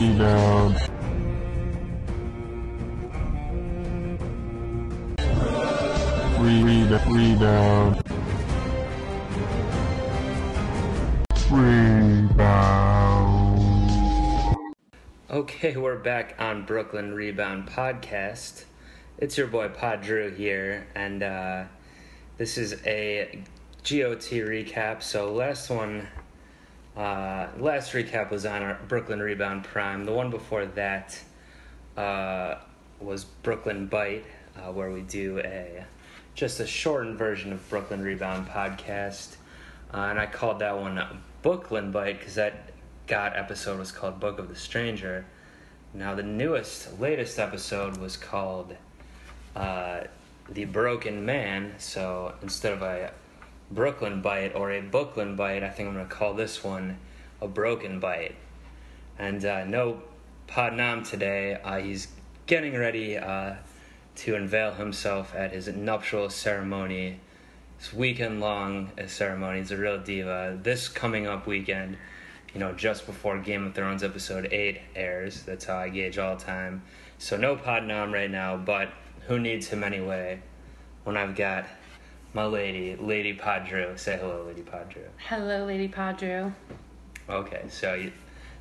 Rebound. Re- rebound. Rebound. Okay, we're back on Brooklyn Rebound Podcast. It's your boy Drew here, and uh, this is a GOT recap. So last one, uh, last recap was on our Brooklyn Rebound Prime. The one before that uh, was Brooklyn Bite, uh, where we do a just a shortened version of Brooklyn Rebound Podcast, uh, and I called that one Brooklyn Bite because that got episode was called Book of the Stranger. Now the newest, latest episode was called uh, The Broken Man. So instead of a Brooklyn Bite or a Brooklyn Bite, I think I'm going to call this one a Broken Bite. And uh, no Podnam today. Uh, he's getting ready uh, to unveil himself at his nuptial ceremony. This weekend long ceremony. He's a real diva. This coming up weekend, you know, just before Game of Thrones episode 8 airs. That's how I gauge all time. So no Podnam right now, but who needs him anyway when I've got my lady, Lady Padre. Say hello, Lady Padre. Hello, Lady Padre. Okay, so you,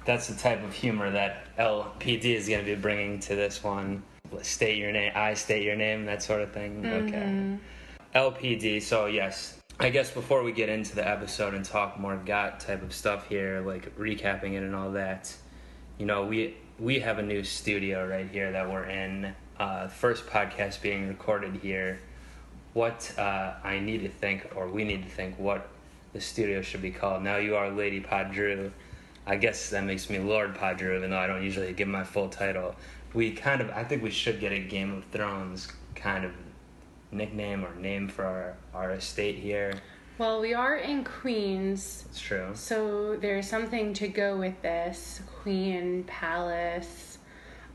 that's the type of humor that LPD is going to be bringing to this one. State your name, I state your name, that sort of thing. Okay. LPD, so yes. I guess before we get into the episode and talk more GOT type of stuff here, like recapping it and all that, you know, we we have a new studio right here that we're in. Uh, first podcast being recorded here. What uh, I need to think, or we need to think, what the studio should be called. Now you are Lady Padru. I guess that makes me Lord Padru, even though I don't usually give my full title. We kind of, I think we should get a Game of Thrones kind of nickname or name for our, our estate here. Well, we are in Queens, It's true. so there's something to go with this Queen Palace.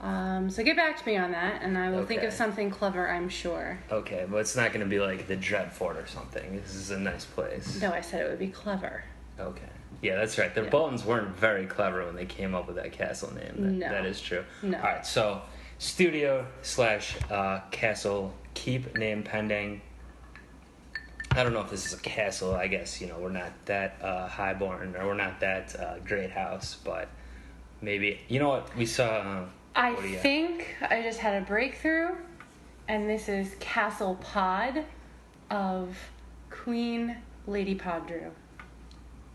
Um, so get back to me on that, and I will think of something clever. I'm sure. Okay, but it's not going to be like the Dreadfort or something. This is a nice place. No, I said it would be clever. Okay. Yeah, that's right. The Yeah. Boltons weren't very clever when they came up with that castle name. That, No. that is true. No. All right, so studio slash uh, castle keep name pending. I don't know if this is a castle. I guess you know we're not that uh, highborn or we're not that uh, great house, but maybe you know what we saw. I what do you got? think I just had a breakthrough, and this is Castle Pod of Queen Lady Padre.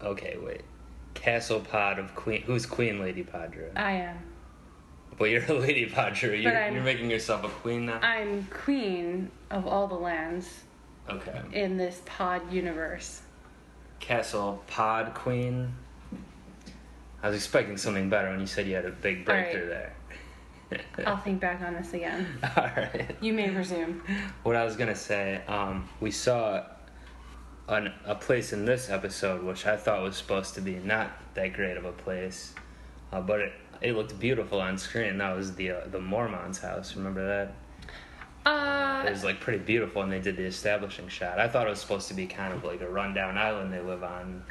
Okay, wait. Castle Pod of Queen. Who's Queen Lady Padre? I am. Well, you're a Lady Padre. You're, you're making yourself a queen now. I'm queen of all the lands Okay. in this pod universe. Castle Pod Queen. I was expecting something better when you said you had a big All right. breakthrough there. I'll think back on this again. All right. You may resume. What I was gonna say, um, we saw an, a place in this episode which I thought was supposed to be not that great of a place, uh, but it it looked beautiful on screen. That was the uh, the Mormont's house. Remember that? Uh, It was like pretty beautiful, and they did the establishing shot. I thought it was supposed to be kind of like a rundown island they live on,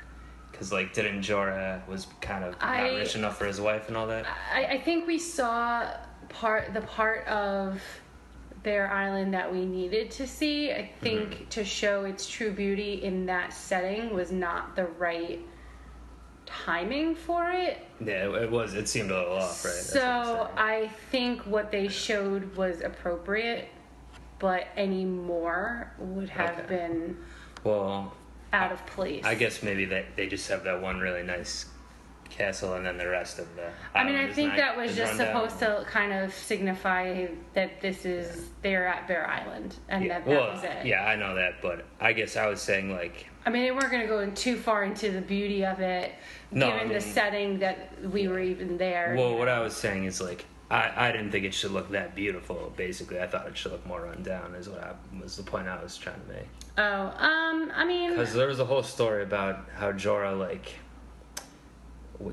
because like didn't Jorah was kind of not I- rich enough for his wife and all that. I, I think we saw part the part of their island that we needed to see. I think Mm-hmm. to show its true beauty in that setting was not the right timing for it. Yeah, it, was. It seemed a little off, right? That's what I'm So. I think what they showed was appropriate, but any more would have Okay. been well, out of place. I guess maybe they they just have that one really nice castle, and then the rest of the. I mean, I think that was just run down. supposed to kind of signify that this is they're at Bear Island, and Yeah, that that well, was it. yeah, I know that, but I guess I was saying like I mean, they weren't going to go in too far into the beauty of it, No, given I the setting that we were even there. Well, what. I was saying is like I, I didn't think it should look that beautiful. Basically, I thought it should look more run down. Is what I, was the point I was trying to make. Oh, um, I mean, Because there was a whole story about how Jorah like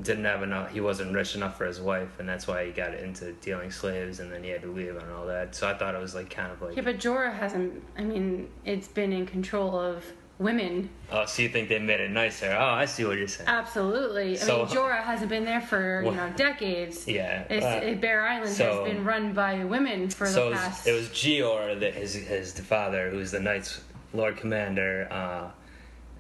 didn't have enough. He wasn't rich enough for his wife, and that's why he got into dealing slaves, and then he had to leave and all that. So I thought it was like kind of like yeah, but Jorah hasn't. I mean, it's been in control of women. Oh, so you think they made it nicer? Oh, I see what you're saying. Absolutely. I So- mean, Jorah hasn't been there for you know decades. yeah, It's, uh, Bear Island so- has been run by women for so the it was, past. it was Jeor, that his his father, who's the Knights Lord Commander, uh,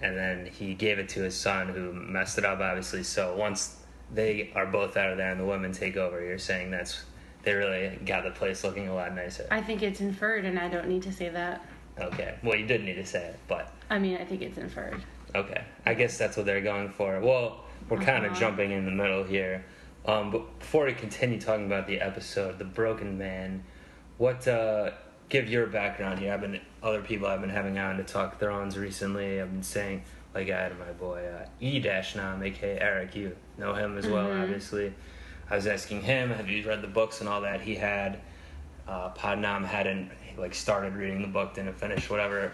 and then he gave it to his son, who messed it up, obviously. So once they are both out of there and the women take over, you're saying that's they really got the place looking a lot nicer. I think it's inferred, and I don't need to say that. Okay, well you did need to say it, but I mean, I think it's inferred. Okay, I guess that's what they're going for. Well, we're kind of Uh-huh. jumping in the middle here. Um, but before we continue talking about the episode, the Broken Man, what uh, give your background here? I've been other people I've been having on to talk Thrones recently. I've been saying like I had my boy uh, E Dash Nam, aka Eric. You know him as well, Mhm. obviously. I was asking him, have you read the books and all that? He had. Uh, Padnam hadn't like started reading the book, didn't finish, whatever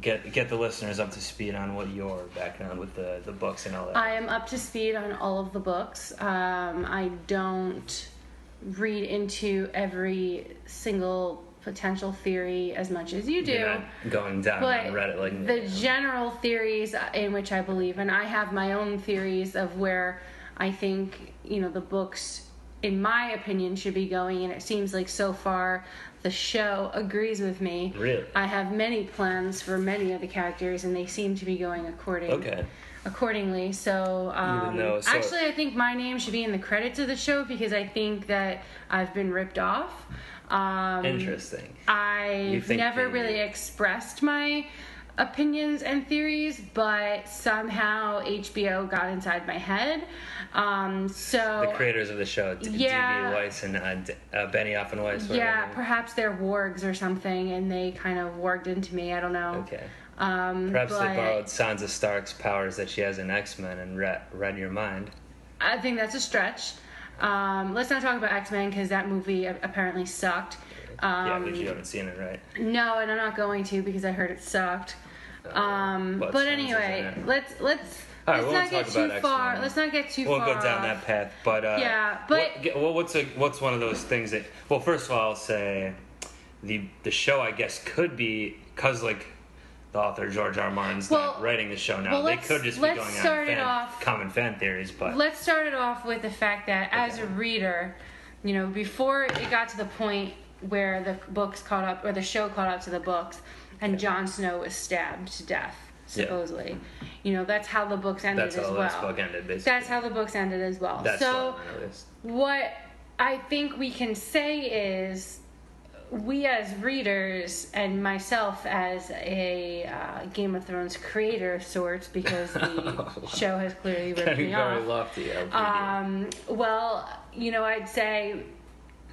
get get the listeners up to speed on what your background with the the books and all that. I am up to speed on all of the books. Um, I don't read into every single potential theory as much as you do. You're not going down But on Reddit like the general theories in which I believe, and I have my own theories of where I think you know the books, in my opinion, should be going, and it seems like so far the show agrees with me. Really? I have many plans for many of the characters, and they seem to be going according Okay. accordingly. So, um, though- so- actually, I think my name should be in the credits of the show because I think that I've been ripped off. Um, Interesting. I've never the- really expressed my opinions and theories, but somehow HBO got inside my head. Um, so The creators of the show, D- Yeah. D.B. Weiss and uh, D- uh, Benioff and Weiss. yeah, perhaps they're wargs or something, and they kind of warged into me. I don't know. Okay. Um, Perhaps but they borrowed Sansa Stark's powers that she has in X Men and read, read your mind. I think that's a stretch. Um, let's not talk about X Men because that movie apparently sucked. Um, yeah, but you haven't seen it, right? No, and I'm not going to because I heard it sucked. Um, but but anyway, let's let's All right, let's we not get too far. Let's not get too far. We'll far. go down off. that path, but uh, Yeah, but- what, well, what's a what's one of those things that? Well, first of all, I'll say the the show I guess could be because like the author George R. R. Martin's Well- not writing the show now. well, they could just be going start on fan, off- common fan theories, but Let's start it off with the fact that as a reader, you know, before it got to the point where the books caught up or the show caught up to the books, and Jon Snow was stabbed to death, Yeah. supposedly. You know, that's how the books ended that's as how the well. book ended. Basically, That's how the books ended as well. That's so. fine, at least. What I think we can say is we as readers and myself as a uh, Game of Thrones creator of sorts because the show has clearly ripped Getting me very off. lofty. Um, well, you know, I'd say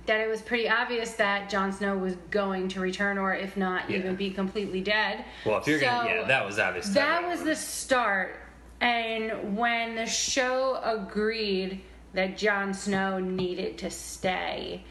that it was pretty obvious that Jon Snow was going to return, or if not, Yeah. even be completely dead. well, if you're gonna, So- yeah, that was obvious. that was the start. And when the show agreed that Jon Snow needed to stay,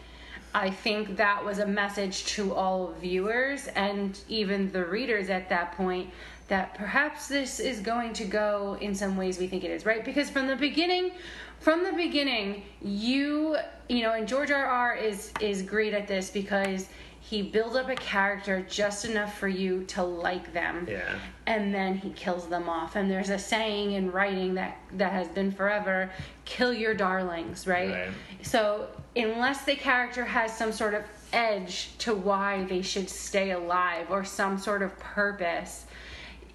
I think that was a message to all viewers and even the readers at that point that perhaps this is going to go in some ways we think it is, right? Because from the beginning, from the beginning, you you know, and George R. R. is is great at this because he builds up a character just enough for you to like them Yeah. and then he kills them off and there's a saying in writing that that has been forever kill your darlings right, Right. so unless the character has some sort of edge to why they should stay alive or some sort of purpose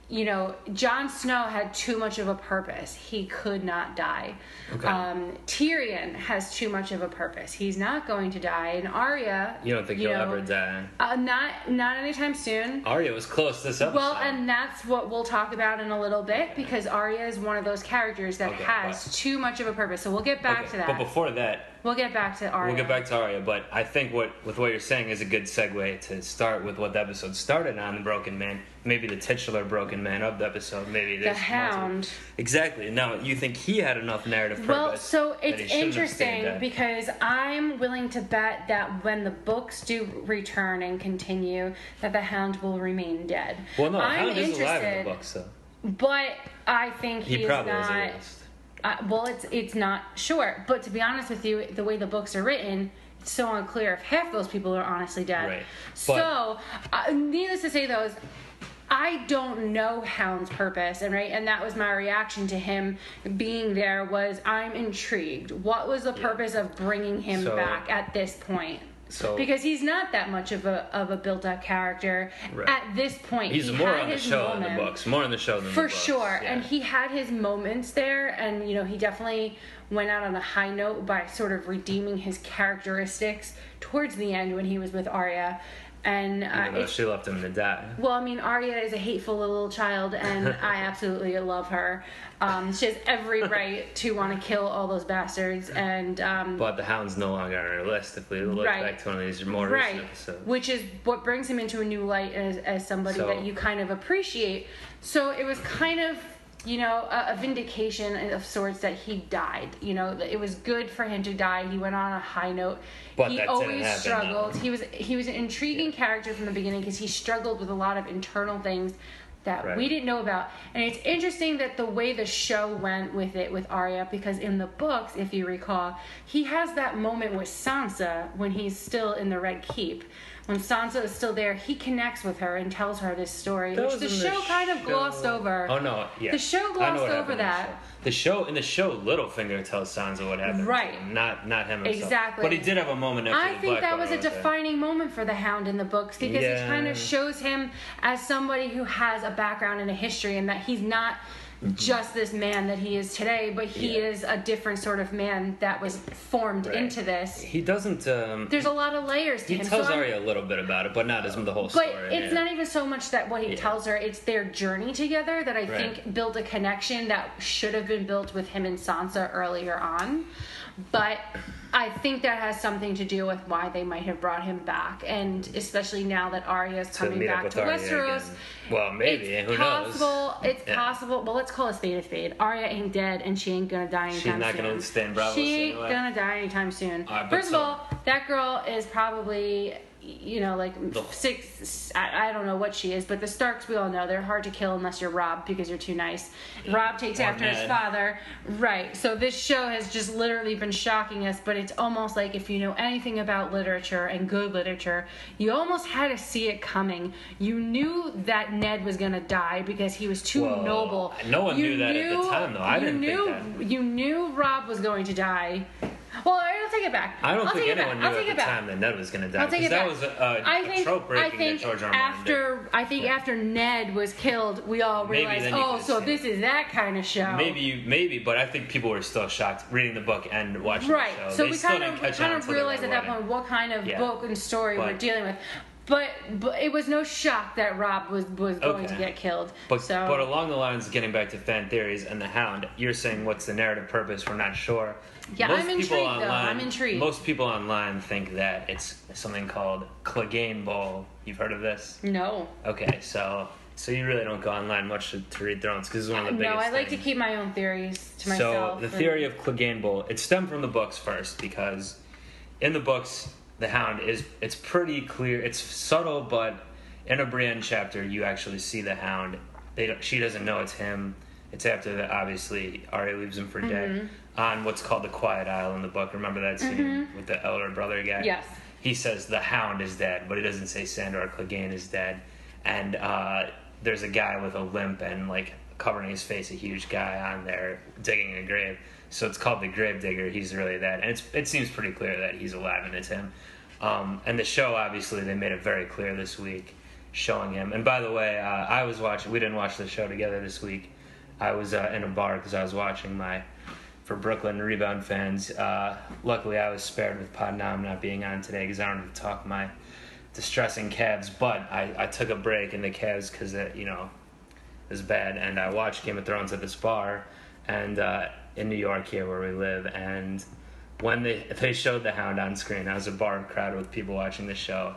you know, Jon Snow had too much of a purpose. He could not die. Okay. Um, Tyrion has too much of a purpose. He's not going to die. And Arya, You don't think he'll know, ever die? Uh, not not anytime soon. Arya was close this episode. Well, and that's what we'll talk about in a little bit because Arya is one of those characters that Okay, has but- too much of a purpose. So we'll get back Okay, to that. But before that, we'll get back to Arya. We'll get back to Arya, but I think what with what you're saying is a good segue to start with what the episode started on, the Broken Man. Maybe the titular Broken Man of the episode. Maybe The Hound. Exactly. Now you think he had enough narrative purpose? Well, so it's he shouldn't have stayed interesting because I'm willing to bet that when the books do return and continue, that the Hound will remain dead. well, no, I'm Hound is alive in the books, though. but I think He he, is probably is not. Uh, well, it's it's not sure, but to be honest with you, the way the books are written, it's so unclear if half those people are honestly dead. Right. So, uh, needless to say, those I don't know Hound's purpose, and right, and that was my reaction to him being there. Was I'm intrigued. What was the purpose of bringing him So- back at this point? So Because he's not that much of a of a built up character Right. at this point. he's He more on the show than the books. More on the show than the books. For sure. yeah. And he had his moments there, and, you know, he definitely went out on a high note by sort of redeeming his characteristics towards the end when he was with Arya. And uh, she left him to die. well, I mean, Arya is a hateful little child, and I absolutely love her. Um, she has every right to want to kill all those bastards, and um, But the Hound's no longer on our list. If we look Right. back to one of these more right, recent episodes. which is what brings him into a new light as, as somebody So- that you kind of appreciate. So it was kind of, you know, a, a vindication of sorts that he died. You know, it was good for him to die. He went on a high note. But he always struggled. He was he was an intriguing character from the beginning because he struggled with a lot of internal things that Right. we didn't know about. And it's interesting that the way the show went with it with Arya, because in the books, if you recall, he has that moment with Sansa when he's still in the Red Keep. When Sansa is still there, he connects with her and tells her this story, That which was the in show kind of glossed over. Oh no, yeah. The show glossed over happened in the that. show. The show in the show, Littlefinger tells Sansa what happened. Right. him, Not not him himself. Exactly. But he did have a moment after I the think that was a there. defining moment for the Hound in the books because it kind of shows him as somebody who has a background and a history, and that he's not just this man that he is today, but he Mm-hmm. Yeah. is a different sort of man that was formed Right. into this. He doesn't. Um, There's a lot of layers to he him. tells so Arya a little bit about it, but not as the whole but story. it's yeah. not even so much that what he Yeah. tells her; it's their journey together that I Right. think built a connection that should have been built with him and Sansa earlier on. But I think that has something to do with why they might have brought him back, and especially now that Arya's is coming up back to Arya Westeros. again. Well, maybe. It's Who possible. knows? It's Yeah. possible. Well, let's call a spade a spade. Arya ain't dead, and she ain't gonna die anytime soon. She's not soon. gonna stay in Braavos She ain't anyway. gonna die anytime soon. Right, First so- of all, that girl is probably, you know, like six. I, I don't know what she is, but the Starks, we all know, they're hard to kill unless you're Robb because you're too nice. Robb takes Or after his father, right? So this show has just literally been shocking us, but it's almost like if you know anything about literature and good literature, you almost had to see it coming. You knew that Ned was gonna die because he was too Well, noble. no one You knew that at the time, though. I didn't think that. You knew Robb was going to die. Well, I'll take it back. I don't I'll think anyone knew at the time that Ned was going to die. I'll take it that back. was a, a, I think I think that George R. R. Did. after I think Yeah. after Ned was killed, we all realized, oh, so this is that kind of show. Maybe, maybe, but I think people were still shocked reading the book and watching Right. the show. So They we still kind of catch kind of realized at that point what kind of Yeah. book and story we're dealing with. But, but it was no shock that Robb was was going to get killed. But, so but along the lines, getting back to fan theories and the Hound, you're saying what's the narrative purpose? We're not sure. Yeah, most I'm people intrigued, though. Online, I'm intrigued. Most people online think that it's something called Clegane Bowl. You've heard of this? no. Okay, so so you really don't go online much to, to read Thrones because it's one of the biggest. No. I like to keep my own theories to myself. So the and- theory of Clegane Bowl, it stemmed from the books first because in the books the Hound is it's pretty clear. It's subtle, but in a Brienne chapter you actually see the Hound. They don't, she doesn't know it's him. It's after that obviously Arya leaves him for dead Mm-hmm. On what's called the Quiet Isle in the book. Remember that scene with the elder brother guy? Yes. He says the Hound is dead, but he doesn't say Sandor Clegane is dead. And uh, there's a guy with a limp and like covering his face, a huge guy on there digging a grave. So it's called the Grave Digger. He's really that, and it's it seems pretty clear that he's alive and it's him. Um, and the show, obviously, they made it very clear this week, showing him. And by the way, uh, I was watching. We didn't watch the show together this week. I was uh, in a bar because I was watching my for Brooklyn Rebound fans. Uh, luckily, I was spared with Pod Nam not being on today because I don't have to talk my distressing Cavs. But I, I took a break in the Cavs because you know it was bad, and I watched Game of Thrones at this bar, and uh, in New York here where we live, and when they they showed the Hound on screen, I was a bar crowd with people watching the show.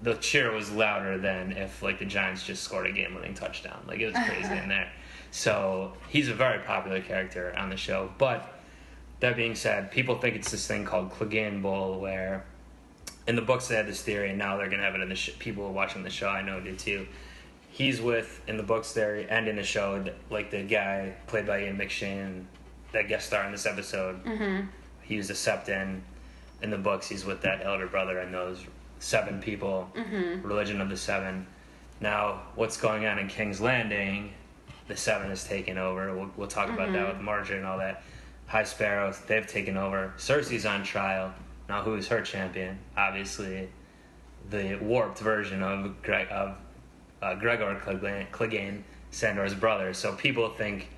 The cheer was louder than if like the Giants just scored a game-winning touchdown. Like it was crazy in there. So he's a very popular character on the show. But that being said, people think it's this thing called Clegane Bowl, where in the books they had this theory, and now they're gonna have it in the sh- people watching the show. I know do too. He's with in the books there and in the show, like the guy played by Ian McShane, that guest star in this episode. Mm-hmm. He was a Septon. In the books, he's with that elder brother and those seven people, religion of the seven. Now, what's going on in King's Landing? The Seven is taking over. We'll, we'll talk about that with Margaery and all that. High Sparrow, they've taken over. Cersei's on trial. Now, who is her champion? Obviously, the warped version of Greg, of uh, Gregor Clegane, Clegane, Sandor's brother. So people think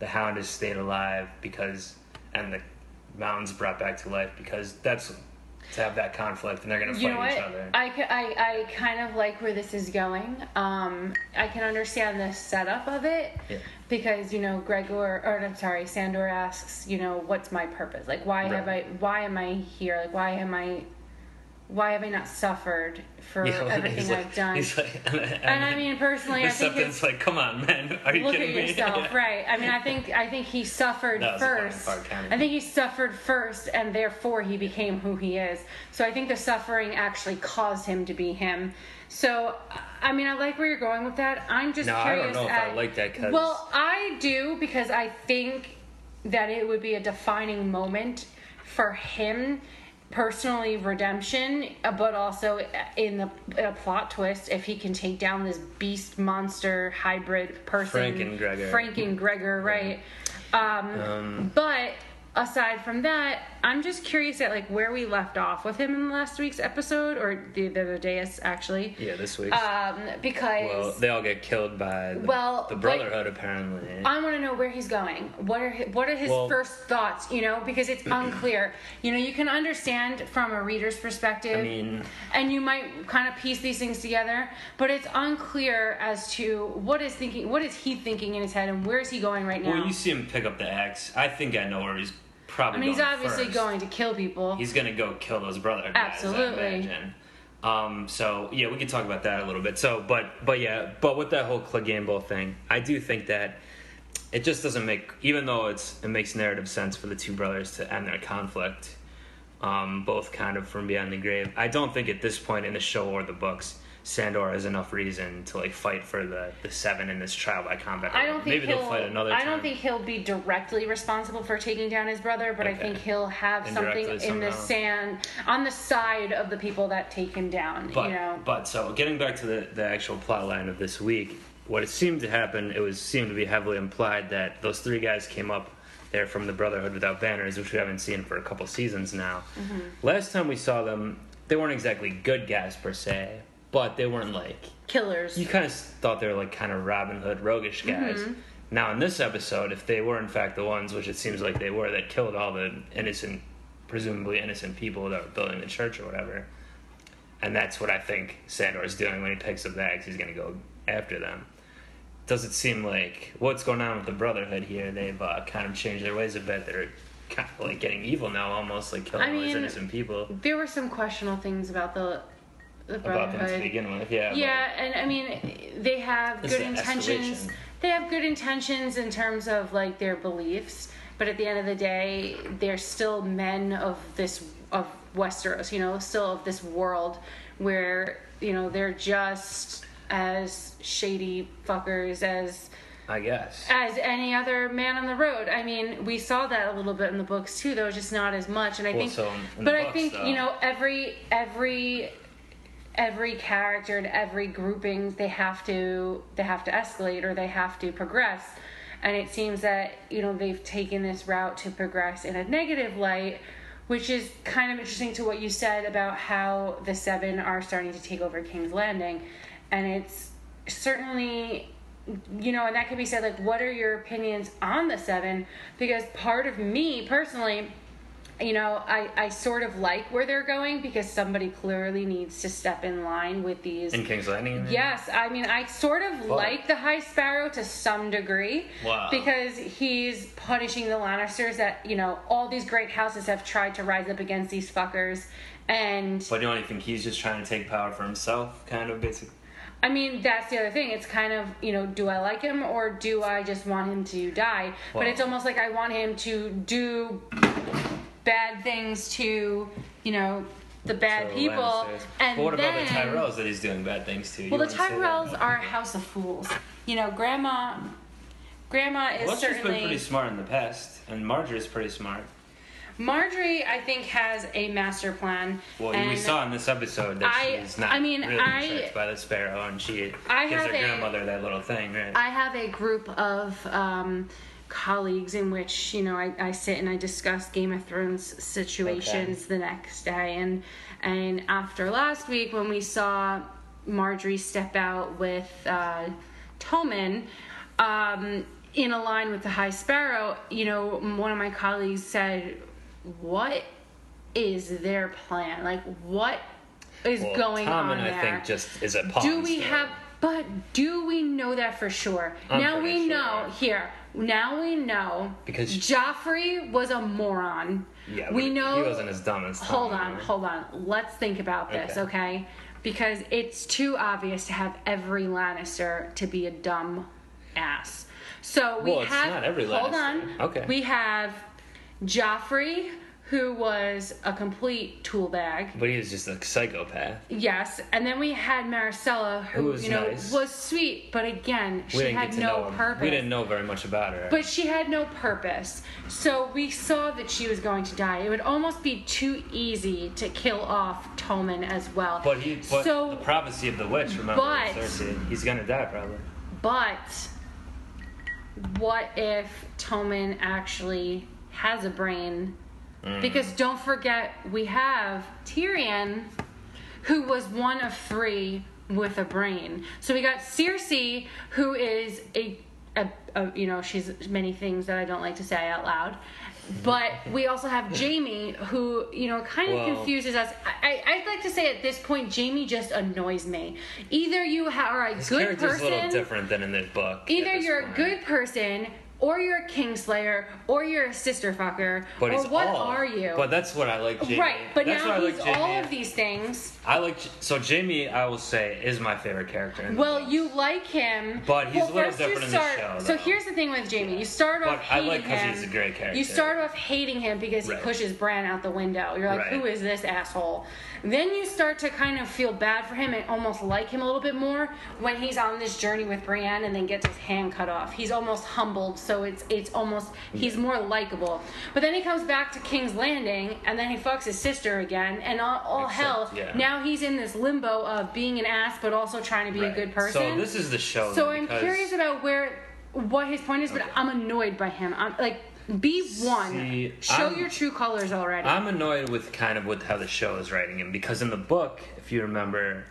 the Hound has stayed alive because, and the Mountain's brought back to life because that's to have that conflict, and they're gonna fight You know what? each other. I, I, I kind of like where this is going. Um, I can understand the setup of it Yeah. because you know Gregor, or I'm sorry, Sandor asks, you know, what's my purpose? Like, why have I? Why am I here? Like, why am I? Why have I not suffered for Yeah, everything he's I've done? like- and, and I mean, personally, I think it's like, come on, man, are you look at kidding me? yourself, Yeah. right? I mean, I think I think he suffered That was the funny first. part, kind. I think he suffered first, and therefore he became who he is. So I think the suffering actually caused him to be him. So I mean, I like where you're going with that. I'm just No, I don't curious. know if at, I like that 'cause- well, I do because I think that it would be a defining moment for him personally redemption uh, but also in the in a plot twist if he can take down this beast monster hybrid person. Frankengregor. Frank and Gregor right. Um, Um, but aside from that i'm just curious at like where we left off with him in last week's episode or the, the other day actually yeah, this week. um, because well, they all get killed by the, Well, the Brotherhood, apparently. I want to know where he's going. What are his, what are his Well- first thoughts? You know, because it's unclear. You know, you can understand from a reader's perspective, I mean, and you might kind of piece these things together, but it's unclear as to what is thinking, what is he thinking in his head, and where is he going right now? well, you see him pick up the axe. I think I know where he's probably I mean, he's obviously first. going to kill people. He's gonna go kill those brother guys. Absolutely. Um, so yeah, we can talk about that a little bit. So, but but yeah, but with that whole Clegane Bowl thing, I do think that it just doesn't make, even though it's it makes narrative sense for the two brothers to end their conflict, um, both kind of from beyond the grave. I don't think at this point in the show or the books, Sandor has enough reason to like fight for the the seven in this trial by combat. I don't think maybe he'll. they'll fight another I time. don't think he'll be directly responsible for taking down his brother, but I think he'll have something in the sand on the side of the people that take him down. But you know, but so getting back to the, the actual plot line of this week, what it seemed to happen, it was seemed to be heavily implied that those three guys came up there from the Brotherhood without banners, which we haven't seen for a couple seasons now. Mm-hmm. Last time we saw them, they weren't exactly good guys per se, but they weren't like killers. you kind of thought they were like kind of Robin Hood roguish guys. Mm-hmm. Now in this episode, if they were in fact the ones, which it seems like they were, that killed all the innocent, presumably innocent people that were building the church or whatever, and that's what I think Sandor is doing when he picks up the axe. He's going to go after them. Does it seem like what's going on with the Brotherhood here? They've uh, kind of changed their ways a bit. They're kind of like getting evil now, almost like killing I all these innocent people. There were some questionable things about the the About them to begin with, yeah. Yeah, and I mean, they have good intentions. escalation. They have good intentions in terms of like their beliefs, but at the end of the day, they're still men of this of Westeros. You know, still of this world where you know they're just as shady fuckers as I guess. as any other man on the road. I mean, we saw that a little bit in the books too, though, just not as much. And I Well, think, so but I think though- you know every every every character and every grouping they have to they have to escalate or they have to progress. And it seems that you know they've taken this route to progress in a negative light. Which is kind of interesting to what you said about how the Seven are starting to take over King's Landing. And it's certainly you know, and that could be said like, what are your opinions on the seven? Because part of me personally, you know, I, I sort of like where they're going because somebody clearly needs to step in line with these. In King's Landing? Yes, I mean, I sort of like the High Sparrow to some degree. Wow. Because he's punishing the Lannisters that, you know, all these great houses have tried to rise up against these fuckers. And But do you think he's just trying to take power for himself, kind of, basically? I mean, that's the other thing. It's kind of, you know, do I like him or do I just want him to die? but it's almost like I want him to do bad things to, you know, the bad So people. And what then, about the Tyrells that he's doing bad things to? You Well, the say that, Tyrells are a house of fools. You know, Grandma, Grandma is Well, she's been pretty smart in the past, and Margaery's pretty smart. Marjorie, I think, has a master plan. Well, we saw in this episode that I- she's not I mean, really I- tricked by the sparrow, and she I gives her a- grandmother that little thing, right? I have a group of um, colleagues in which you know I, I sit and I discuss Game of Thrones situations the next day, and and after last week when we saw Margaery step out with uh, Tommen. Um, in a line with the High Sparrow, you know, one of my colleagues said, "What is their plan? Like, what is well, going Tommen and I there?" think just is a do we still. have but do we know that for sure I'm now we sure. know here now we know Because- joffrey was a moron Yeah, we know he wasn't as dumb as Tom. hold on right? hold on let's think about this Okay. okay because it's too obvious to have every lannister to be a dumb ass so we Well, it's have not every hold on Okay. we have joffrey who was a complete tool bag But he was just a psychopath. Yes, and then we had Myrcella, who, Who was you know nice. was sweet, but again, We she had no purpose. We didn't know very much about her. But she had no purpose. So we saw that she was going to die. It would almost be too easy to kill off Tommen as well. But he, but so, the prophecy of the witch. Remember, but- Cersei. He's gonna die probably. but what if Tommen actually has a brain? Mm. Because don't forget, we have Tyrion, who was one of three with a brain. So we got Cersei, who is a, a, a you know, she's many things that I don't like to say out loud. But we also have Jaime, who you know kind of Well- confuses us. I, I, I'd like to say at this point, Jaime just annoys me. Either you ha- are a His good character's person, a little different than in this book. Either you're point. a good person, or you're a kingslayer, or you're a sister fucker, But or what all. are you? But that's what I like. Jaime. right, but that's now I he's like all of these things. I like so Jaime. I will say is my favorite character. Well, books. you like him, But he's well, a little different in the show, So here's the thing with Jaime: you start But off I hating like 'cause him. he's a great character. You start off hating him because he Right. pushes Bran out the window. You're like, Right. who is this asshole? Then you start to kind of feel bad for him and almost like him a little bit more when he's on this journey with Brienne and then gets his hand cut off. He's almost humbled, so it's it's almost he's more likable. But then he comes back to King's Landing and then he fucks his sister again and all, all hell. yeah. Now he's in this limbo of being an ass but also trying to be a good person. So this is the show. So I'm because- curious about where what his point is, but Okay. I'm annoyed by him. I'm like be one. See, Show I'm- your true colors already. I'm annoyed with kind of with how the show is writing him because in the book, if you remember,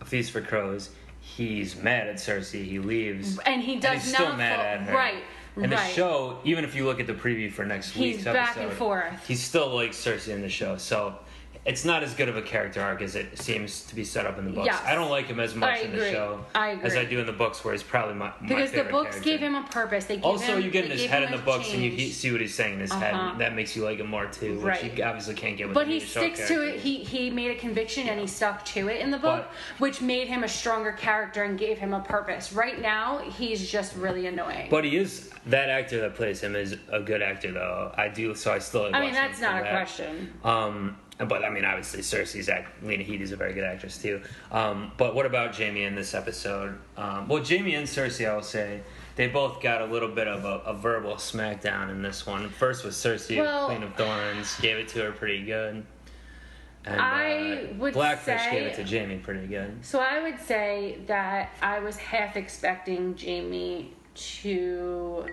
A Feast for Crows, he's mad at Cersei. He leaves, and he does he's not still mad at her. right. In the show, even if you look at the preview for next He's week's back episode, and forth. He's still like Cersei in the show, so it's not as good of a character arc as it seems to be set up in the books. Yes. I don't like him as much I in the show I as I do in the books, where he's probably my, my because the books character. gave him a purpose. They gave Also, him, you get in his head in the a books, and you see what he's saying in his Uh-huh. head. That makes you like him more too, which Right. you obviously can't get with But the he sticks to it. He he made a conviction and he stuck to it in the book, But- which made him a stronger character and gave him a purpose. Right now, he's just really annoying. But he is that actor that plays him is a good actor though. I do so I still. I mean, that's not a that. question. Um, but I mean, obviously Cersei's act. Lena Headey's a very good actress too. Um, but what about Jaime in this episode? Um, well, Jaime and Cersei, I will say. They both got a little bit of a, a verbal smackdown in this one. First was Cersei, Well- Queen of Thorns, gave it to her pretty good. And I uh, would Blackfish say- gave it to Jaime pretty good. So I would say that I was half expecting Jaime to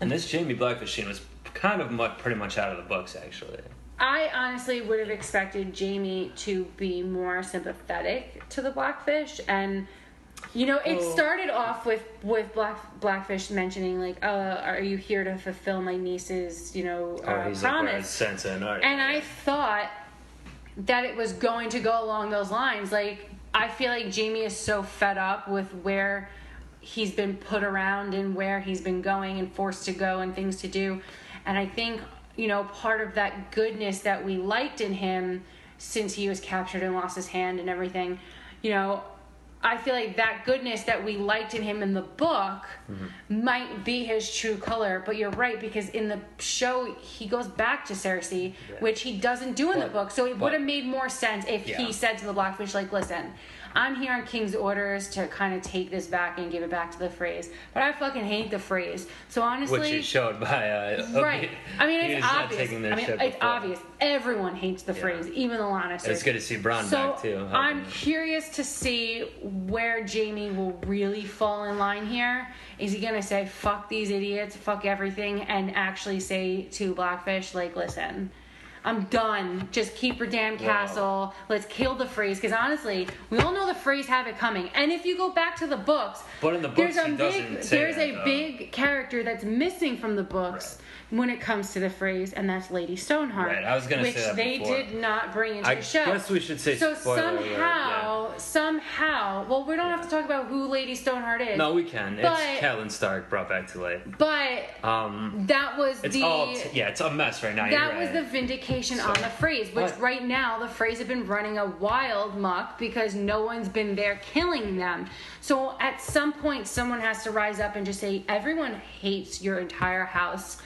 And this Jaime Blackfish scene was kind of much, pretty much out of the books, actually. I honestly would have expected Jaime to be more sympathetic to the Blackfish, and you know, it Oh. started off with with Black Blackfish mentioning like, uh, "Are you here to fulfill my niece's, you know, uh, Oh, like, promise?" "Where's Sansa and Arya?" And I thought that it was going to go along those lines. Like, I feel like Jaime is so fed up with where he's been put around and where he's been going and forced to go and things to do. And I think, you know, part of that goodness that we liked in him since he was captured and lost his hand and everything, you know, I feel like that goodness that we liked in him in the book mm-hmm. might be his true color. But you're right because in the show he goes back to Cersei, which he doesn't do in the book. So it would have made more sense if Yeah. he said to the Blackfish, like, "Listen, I'm here on King's orders to kind of take this back and give it back to the Freys, but I fucking hate the Freys. So honestly, Which is showed by uh, right? I mean, it's obvious. I mean, it's before. obvious. Everyone hates the Yeah. Freys, even the Lannisters. It's good to see Bronn so back too. I'm curious to see where Jaime will really fall in line here. Is he gonna say "fuck these idiots, fuck everything," and actually say to Blackfish, like, "Listen, I'm done. Just keep your damn castle. Let's kill the Freys." Because honestly, we all know the Freys have it coming. And if you go back to the books, But in the there's a big there's that, a though. big character that's missing from the books. When it comes to the Freys, and that's Lady Stoneheart, Right, I was gonna which say that they before. did not bring into I the show. guess we should say so spoiler alert, somehow, somehow, well, we don't have to talk about who Lady Stoneheart is. No, we can. But- it's Catelyn Stark brought back to life. but Um, that was it's the all yeah, it's a mess right now. that was the vindication So- on the Freys, which But- right now the Freys have been running a wild muck because no one's been there killing them. So at some point, someone has to rise up and just say, everyone hates your entire house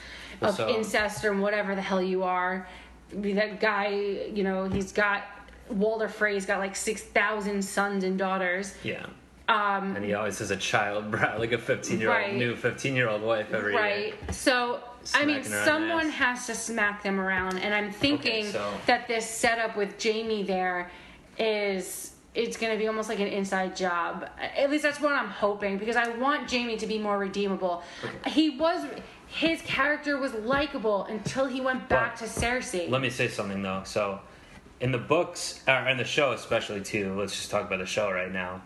of So- incest or whatever the hell you are. That guy, you know, he's got Walder Frey's got like six thousand sons and daughters. yeah. Um, And he always has a child, bro, like a 15 year old, Right. new 15 year old wife every right. year. Right. So I mean, Smacking her on the someone has to smack them around, and I'm thinking so- that this setup with Jaime there is it's going to be almost like an inside job. At least that's what I'm hoping because I want Jaime to be more redeemable. He was his character was likable until he went back But to Cersei. Let me say something though. So, in the books, or in the show especially too, let's just talk about the show right now.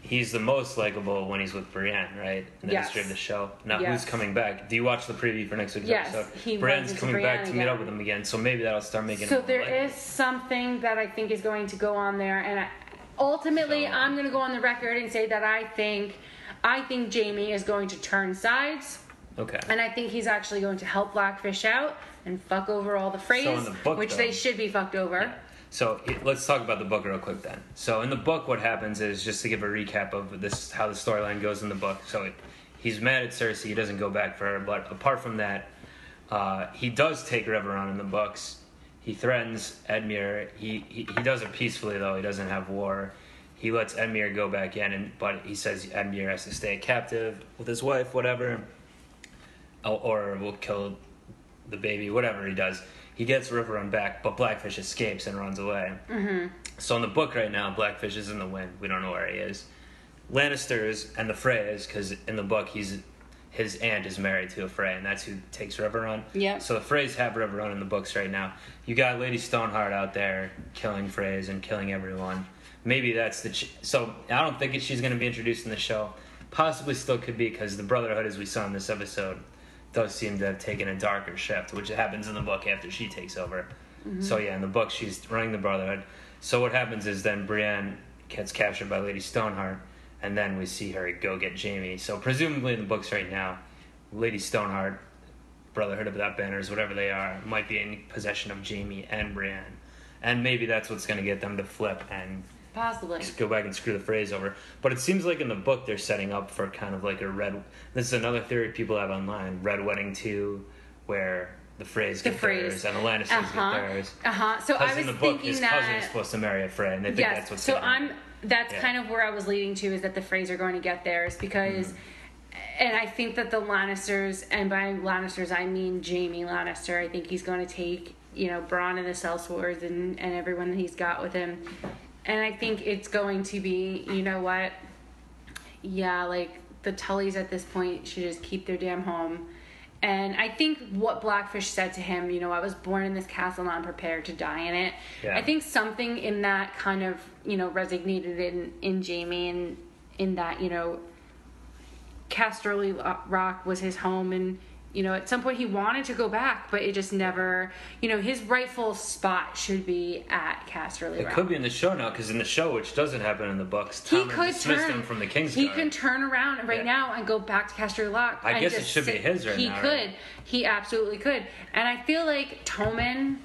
He's the most likable when he's with Brienne, right? In the Yes. history of the show. Now, Yes. who's coming back? Do you watch the preview for next week's Yes, episode? he Brienne's coming Brienne back to meet up with him again, so maybe that'll start making So there likable. is something that I think is going to go on there, and I, ultimately, So- I'm going to go on the record and say that I think, I think Jaime is going to turn sides, Okay. and I think he's actually going to help Blackfish out and fuck over all the Freys, So in the book, which though- they should be fucked over. So it- let's talk about the book real quick then. So in the book, what happens is just to give a recap of this, how the storyline goes in the book. So it, he's mad at Cersei. He doesn't go back for her, but apart from that, uh, he does take Riverrun in the books. He threatens Edmure. He, he he does it peacefully though. He doesn't have war. He lets Edmure go back in, and but he says Edmure has to stay captive with his wife, whatever, or, or will kill the baby, whatever he does. He gets Riverrun back, but Blackfish escapes and runs away. Mm-hmm. So in the book right now, Blackfish is in the wind. We don't know where he is. Lannisters and the Freys, because in the book he's his aunt is married to a Frey, and that's who takes Riverrun. Yeah. So the Freys have Riverrun in the books right now. You got Lady Stoneheart out there killing Freys and killing everyone. Maybe that's the ch- so I don't think she's going to be introduced in the show. Possibly still could be because the Brotherhood, as we saw in this episode, does seem to have taken a darker shift, which happens in the book after she takes over. Mm-hmm. So yeah, in the book she's running the Brotherhood. So what happens is then Brienne gets captured by Lady Stoneheart, and then we see her go get Jaime. So presumably in the books right now, Lady Stoneheart, Brotherhood of that Banners, whatever they are, might be in possession of Jaime and Brienne, and maybe that's what's going to get them to flip and Possibly. Just go back and screw the Freys over. But it seems like in the book they're setting up for kind of like a red. This is another theory people have online: Red Wedding Two, where the Freys The get Freys. theirs and the Lannisters Uh-huh. get theirs. Uh-huh. So I Because was in the book, thinking his cousin is supposed to marry a Frey, and they think yes. that's what's so I'm. That's Yeah. kind of where I was leading to is that the Freys are going to get theirs because, Mm-hmm. and I think that the Lannisters, and by Lannisters I mean Jaime Lannister. I think he's going to take you know Bronn and the Sellswords and and everyone that he's got with him, and I think it's going to be you know what, yeah, like the Tullys at this point should just keep their damn home. And I think what Blackfish said to him, you know, I was born in this castle and I'm prepared to die in it. Yeah. I think something in that kind of, you know, resonated in, in Jaime and in that, you know, Casterly Rock was his home and, you know, at some point he wanted to go back, but it just never, you know, his rightful spot should be at Casterly It Rock. could be in the show now, because in the show, which doesn't happen in the books, he could dismissed turn him from the King's He can turn around right Yeah. now and go back to Casterly Rock. I guess it should be his right He now, He could. right? He absolutely could. And I feel like Tommen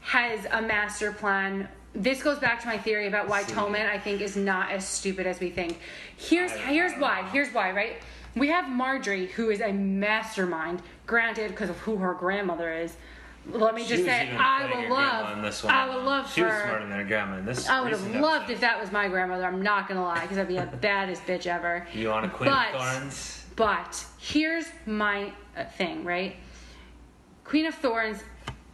has a master plan. This goes back to my theory about why Tommen I think is not as stupid as we think. Here's here's why. Here's why. Right. We have Margaery, who is a mastermind. Granted, because of who her grandmother is. let me She just say, I would her love, this one. I would love She for. was smarter than her grandma in this. I would have loved episode. if that was my grandmother. I'm not gonna lie, because I'd be the baddest bitch ever. You want a Queen But- of Thorns? But here's my uh, thing, right? Queen of Thorns,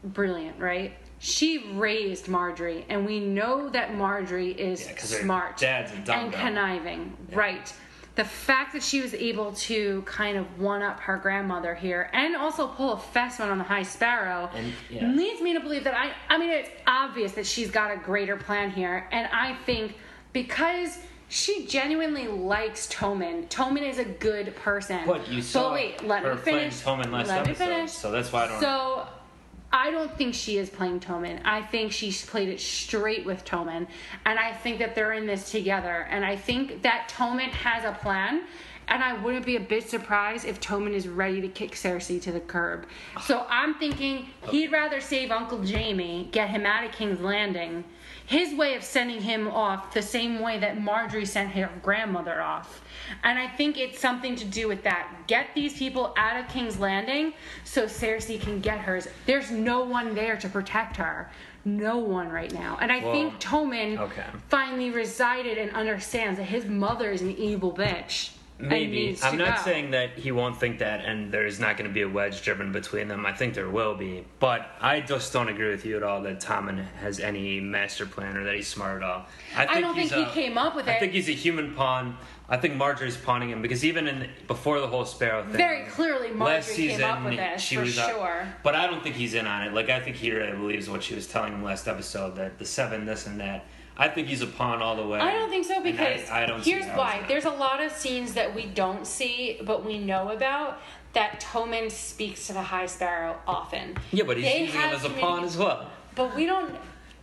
brilliant, right? She raised Margaery, and we know that Margaery is Yeah, her smart dad's a dumb and conniving, right? The fact that she was able to kind of one up her grandmother here and also pull a fast one on the High Sparrow And- yeah. leads me to believe that I I mean it's obvious that she's got a greater plan here and I think because she genuinely likes Tommen. Tommen is a good person. But you saw wait, let her me finish. Tommen last let me finish. so that's why I don't- So I don't think she is playing Tommen. I think she's played it straight with Tommen. And I think that they're in this together. And I think that Tommen has a plan. And I wouldn't be a bit surprised if Tommen is ready to kick Cersei to the curb. So I'm thinking he'd rather save Uncle Jaime, get him out of King's Landing. His way of sending him off the same way that Margaery sent her grandmother off. And I think it's something to do with that. Get these people out of King's Landing so Cersei can get hers. There's no one there to protect her. No one right now. And I think Tommen okay. finally resided and understands that his mother is an evil bitch. Maybe. I'm not go. saying that he won't think that and there's not going to be a wedge driven between them. I think there will be. But I just don't agree with you at all that Tommen has any master plan or that he's smart at all. I don't he's think he a- came up with I it. I think he's a human pawn. I think Margaery's pawning him because even in before the whole Sparrow thing, Very clearly Margaery last came season, up with this, she for was up- sure. but I don't think he's in on it. Like I think he really believes what she was telling him last episode that the seven, this and that. I think he's a pawn all the way. I don't think so And I- because I, don't here's why. There's a lot of scenes that we don't see but we know about that Tommen speaks to the High Sparrow often. Yeah, but he's They using him as a pawn as well. But we don't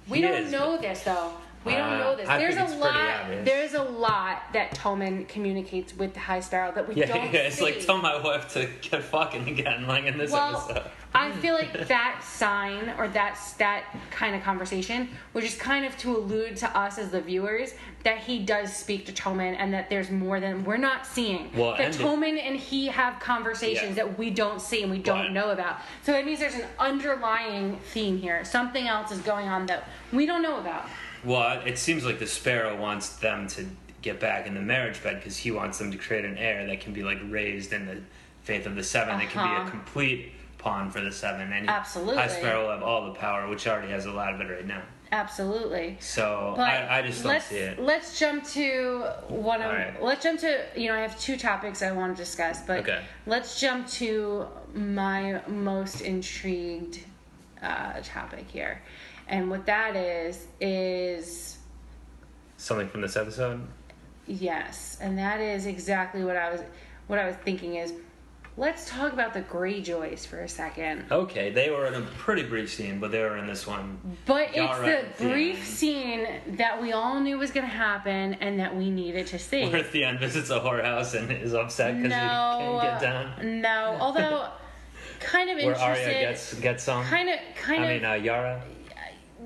we He don't is, know this though. We don't Uh, know this. I There's a lot there's a lot that Tommen communicates with the High Sparrow that we Yeah, don't yeah, it's see. like tell my wife to get fucking again, like in this well, episode. I feel like that sign or that that kind of conversation, which is kind of to allude to us as the viewers that he does speak to Tommen and that there's more than we're not seeing. Well, that and Tommen and he have conversations Yeah. that we don't see and we don't know about. So that means there's an underlying theme here. Something else is going on that we don't know about. Well, it seems like the Sparrow wants them to get back in the marriage bed because he wants them to create an heir that can be like raised in the faith of the seven. That can be Uh-huh. a complete pawn for the seven, and Absolutely. High Sparrow will have all the power, which already has a lot of it right now. Absolutely. So I, I just don't let's, see it. Let's jump to one of. Alright. Let's jump to. You know, I have two topics I want to discuss, but Okay. let's jump to my most intrigued uh, topic here, and what that is is Something from this episode. yes, and that is exactly what I was. What I was thinking is, let's talk about the Greyjoys for a second. Okay, they were in a pretty brief scene, but they were in this one. But it's Yara the the brief scene that we all knew was going to happen and that we needed to see. Where Theon visits a whorehouse and is upset because no, he can't get down. No, although kind of Where interested. Arya gets gets some. kind of, kind I of. mean, uh, Yara.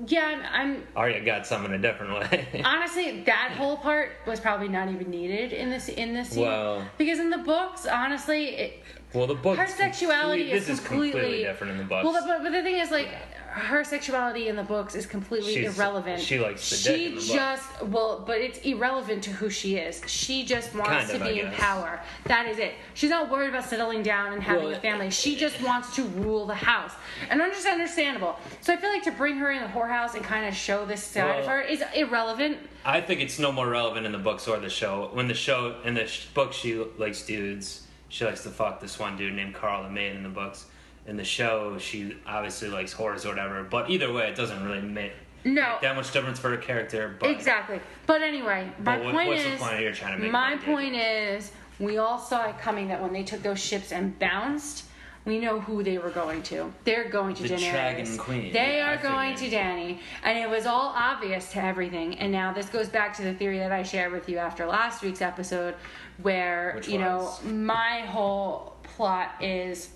Yeah, I'm, Arya got some in a different way. Honestly that whole part was probably not even needed in this in this scene Well- because in the books, honestly, it, well, the book. her sexuality complete- is this completely, is completely different in the books. Well, but, but the thing is, like, her sexuality in the books is completely She's- irrelevant. she likes the She the book. just well, but it's irrelevant to who she is. She just wants Kind to of, be in power. That is it. She's not worried about settling down and having Well, a family. She eh, just wants to rule the house, and just understandable. So I feel like to bring her in the whorehouse and kind of show this side of her is irrelevant. I think it's no more relevant in the books or the show. When the show in the sh- book she likes dudes, she likes to fuck this one dude named Qarl the maid in the books. In the show, she obviously likes whores or whatever. But either way, it doesn't really make, No. that much difference for her character. But Exactly. But anyway, my But what- point is, point you're trying to make my point is, we all saw it coming that when they took those ships and bounced, we know who they were going to. They're going to The Daenerys. Dragon Queen, They are going to Danny, and it was all obvious to everything. And now this goes back to the theory that I shared with you after last week's episode, where Which you know my whole plot is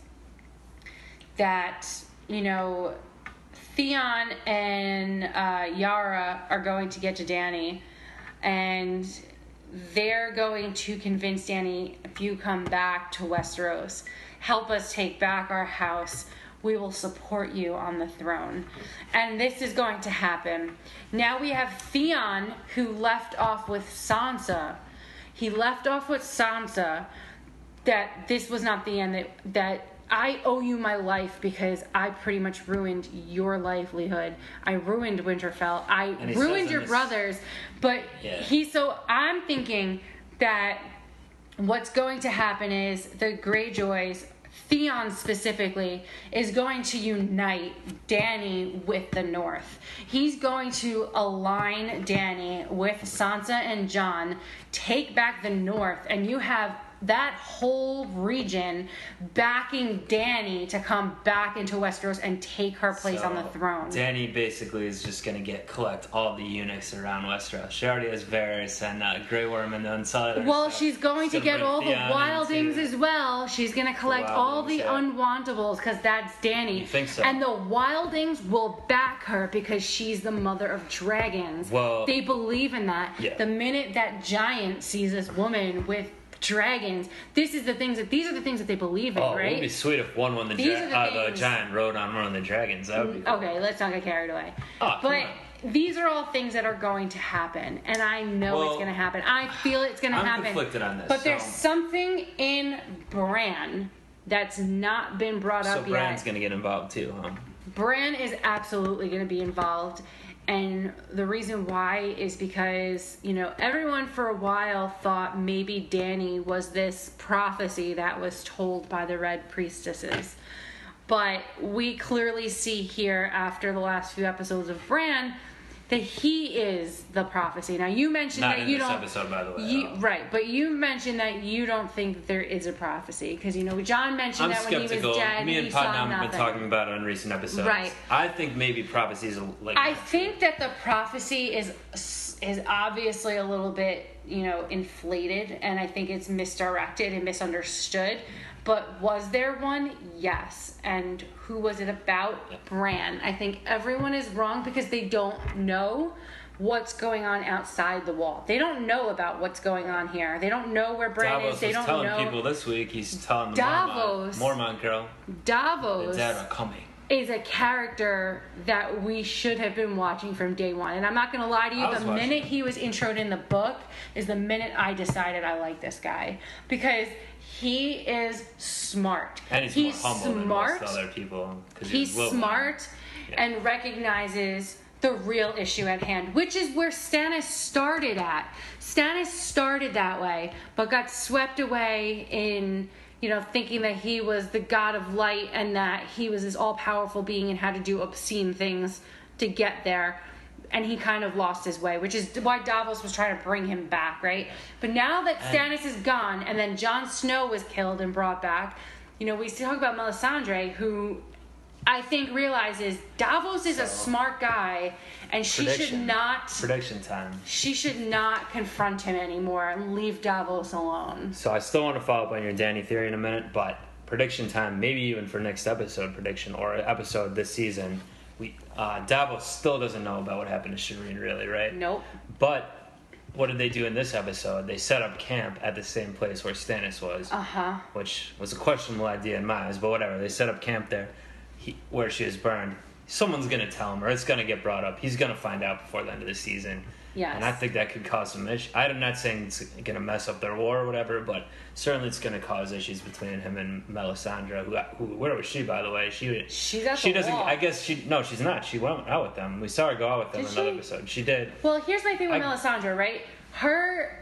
that you know Theon and uh, Yara are going to get to Danny, and they're going to convince Danny if you come back to Westeros, help us take back our house. we will support you on the throne. And this is going to happen. Now we have Theon, who left off with Sansa. He left off with Sansa that this was not the end, that, that I owe you my life because I pretty much ruined your livelihood. I ruined Winterfell. I ruined your brothers. But Yeah. he, so I'm thinking that what's going to happen is the Greyjoys, Theon specifically, is going to unite Danny with the North. He's going to align Danny with Sansa and Jon, take back the North, and you have that whole region backing Danny to come back into Westeros and take her place on the throne. Danny basically is just gonna get collect all the eunuchs around Westeros. She already has Varys and uh, Grey Worm and the Unsullied. Well, she's going to get all the wildlings as well. She's going to collect all the yeah. unwantables because that's Danny. You think so? And the wildlings will back her because she's the mother of dragons. Well- they believe in that. Yeah. The minute that giant sees this woman with dragons, this is the things that these are the things that they believe in, Oh, It'd be sweet if one won the, dra- the uh, the giant rode on one of the dragons. That would be cool. Okay, let's not get carried away. Oh, but these are all things that are going to happen, and I know Well, it's going to happen. I feel it's going to I'm happen. conflicted on this, But there's something in Bran that's not been brought up. So up Bran's yet. gonna get involved too, huh? Bran is absolutely going to be involved. And the reason why is because, you know, everyone for a while thought maybe Danny was this prophecy that was told by the Red Priestesses. But we clearly see here after the last few episodes of Bran that he is the prophecy. Now you mentioned Not that in you this don't episode, by the way. you, right, but you mentioned that you don't think there is a prophecy because you know Jon mentioned I'm that when he skeptical. was dead, Me and Putnam have been talking about it on recent episodes. Right. I think maybe prophecies are like. I think that the prophecy is is obviously a little bit, you know, inflated and I think it's misdirected and misunderstood. But was there one? Yes. And who was it about? Bran. I think everyone is wrong because they don't know what's going on outside the wall. They don't know about what's going on here. They don't know where Bran Davos is. They don't telling know. people this week. He's telling the Davos. Mormont, Mormont girl, Davos the dead are coming. is a character that we should have been watching from day one. And I'm not going to lie to you, the watching. minute he was introed in the book is the minute I decided I like this guy because he is smart. And he's, he's more humble smart. than most other people. He's Will smart Yeah. and recognizes the real issue at hand, which is where Stannis started at. Stannis started that way, but got swept away in, you know, thinking that he was the god of light and that he was this all powerful being and had to do obscene things to get there. And he kind of lost his way, which is why Davos was trying to bring him back, right? But now that Stannis is gone, and then Jon Snow was killed and brought back, you know, we talk about Melisandre, who I think realizes Davos is a 'smart guy, and she should not. Prediction time. She should not confront him anymore and leave Davos alone. So I still want to follow up on your Danny theory in a minute, but prediction time, maybe even for next episode prediction or episode this season. Uh, Davos still doesn't know about what happened to Shireen, really, right? Nope. But what did they do in this episode? They set up camp at the same place where Stannis was, Uh huh. which was a questionable idea in my eyes, but whatever. They set up camp there, he, where she was burned. Someone's gonna tell him, or it's gonna get brought up. He's gonna find out before the end of the season. Yes. And I think that could cause some issues. I'm not saying it's gonna mess up their war or whatever, but certainly it's gonna cause issues between him and Melisandre. Who, who where was she, by the way? She She's at she doesn't. wall. I guess she no, she's not. She went out with them. We saw her go out with them Did in another she? episode. She did. Well, here's my thing with I- Melisandre, right? Her.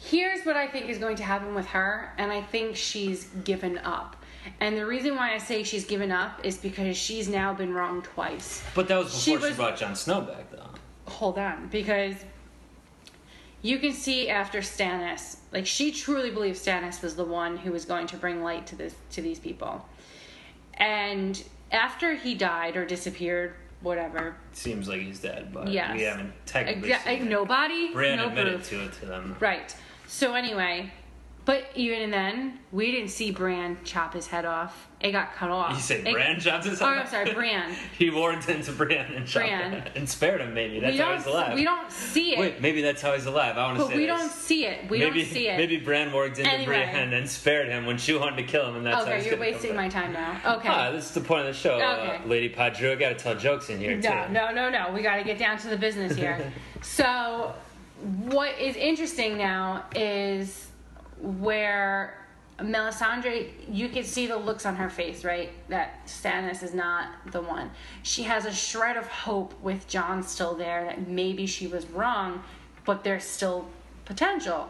Here's what I think is going to happen with her, and I think she's given up. And the reason why I say she's given up is because she's now been wrong twice. But that was She before she, was- brought Jon Snow back. Hold on because you can see after Stannis, like she truly believes Stannis was the one who was going to bring light to this to these people. And after he died or disappeared, whatever, Seems like he's dead, but Yes. we haven't technically exa- nobody, Bran no admitted proof. to it to them. Right. So anyway, But even then, we didn't see Bran chop his head off. It got cut off. You say It- Bran chopped his Oh, head I'm sorry, Bran. he warged into Bran and Bran. And spared him. Maybe that's how he's alive. We don't see it. Wait, maybe that's how he's alive. I want to but say we this. don't see it. We maybe don't see it. maybe Bran warged into Anyway. Bran and spared him when she wanted to kill him, and that's how okay, he's you're wasting my time now. Okay. Ah, this is the point of the show, Okay. uh, Lady Padre. I got to tell jokes in here No, too. no, no, no. We got to get down to the business here. so, what is interesting now is where Melisandre, you can see the looks on her face, right? That Stannis is not the one. She has a shred of hope with Jon still there that maybe she was wrong, but there's still potential.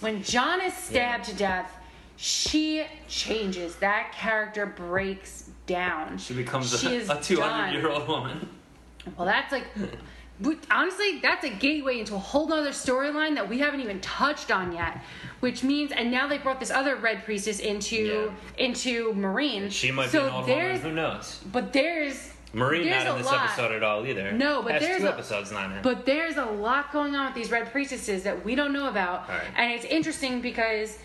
When Jon is stabbed to death, she changes. That character breaks down. She becomes She a, a 200 done. year old woman. Well, that's like, but honestly, that's a gateway into a whole other storyline that we haven't even touched on yet. Which means, and now they brought this other red priestess into into Meereen. She might so be an old woman. Who knows? but there's Meereen there's not in this lot. episode at all either. No, but Past there's two a- episodes not in. But there's a lot going on with these red priestesses that we don't know about, and it's interesting because,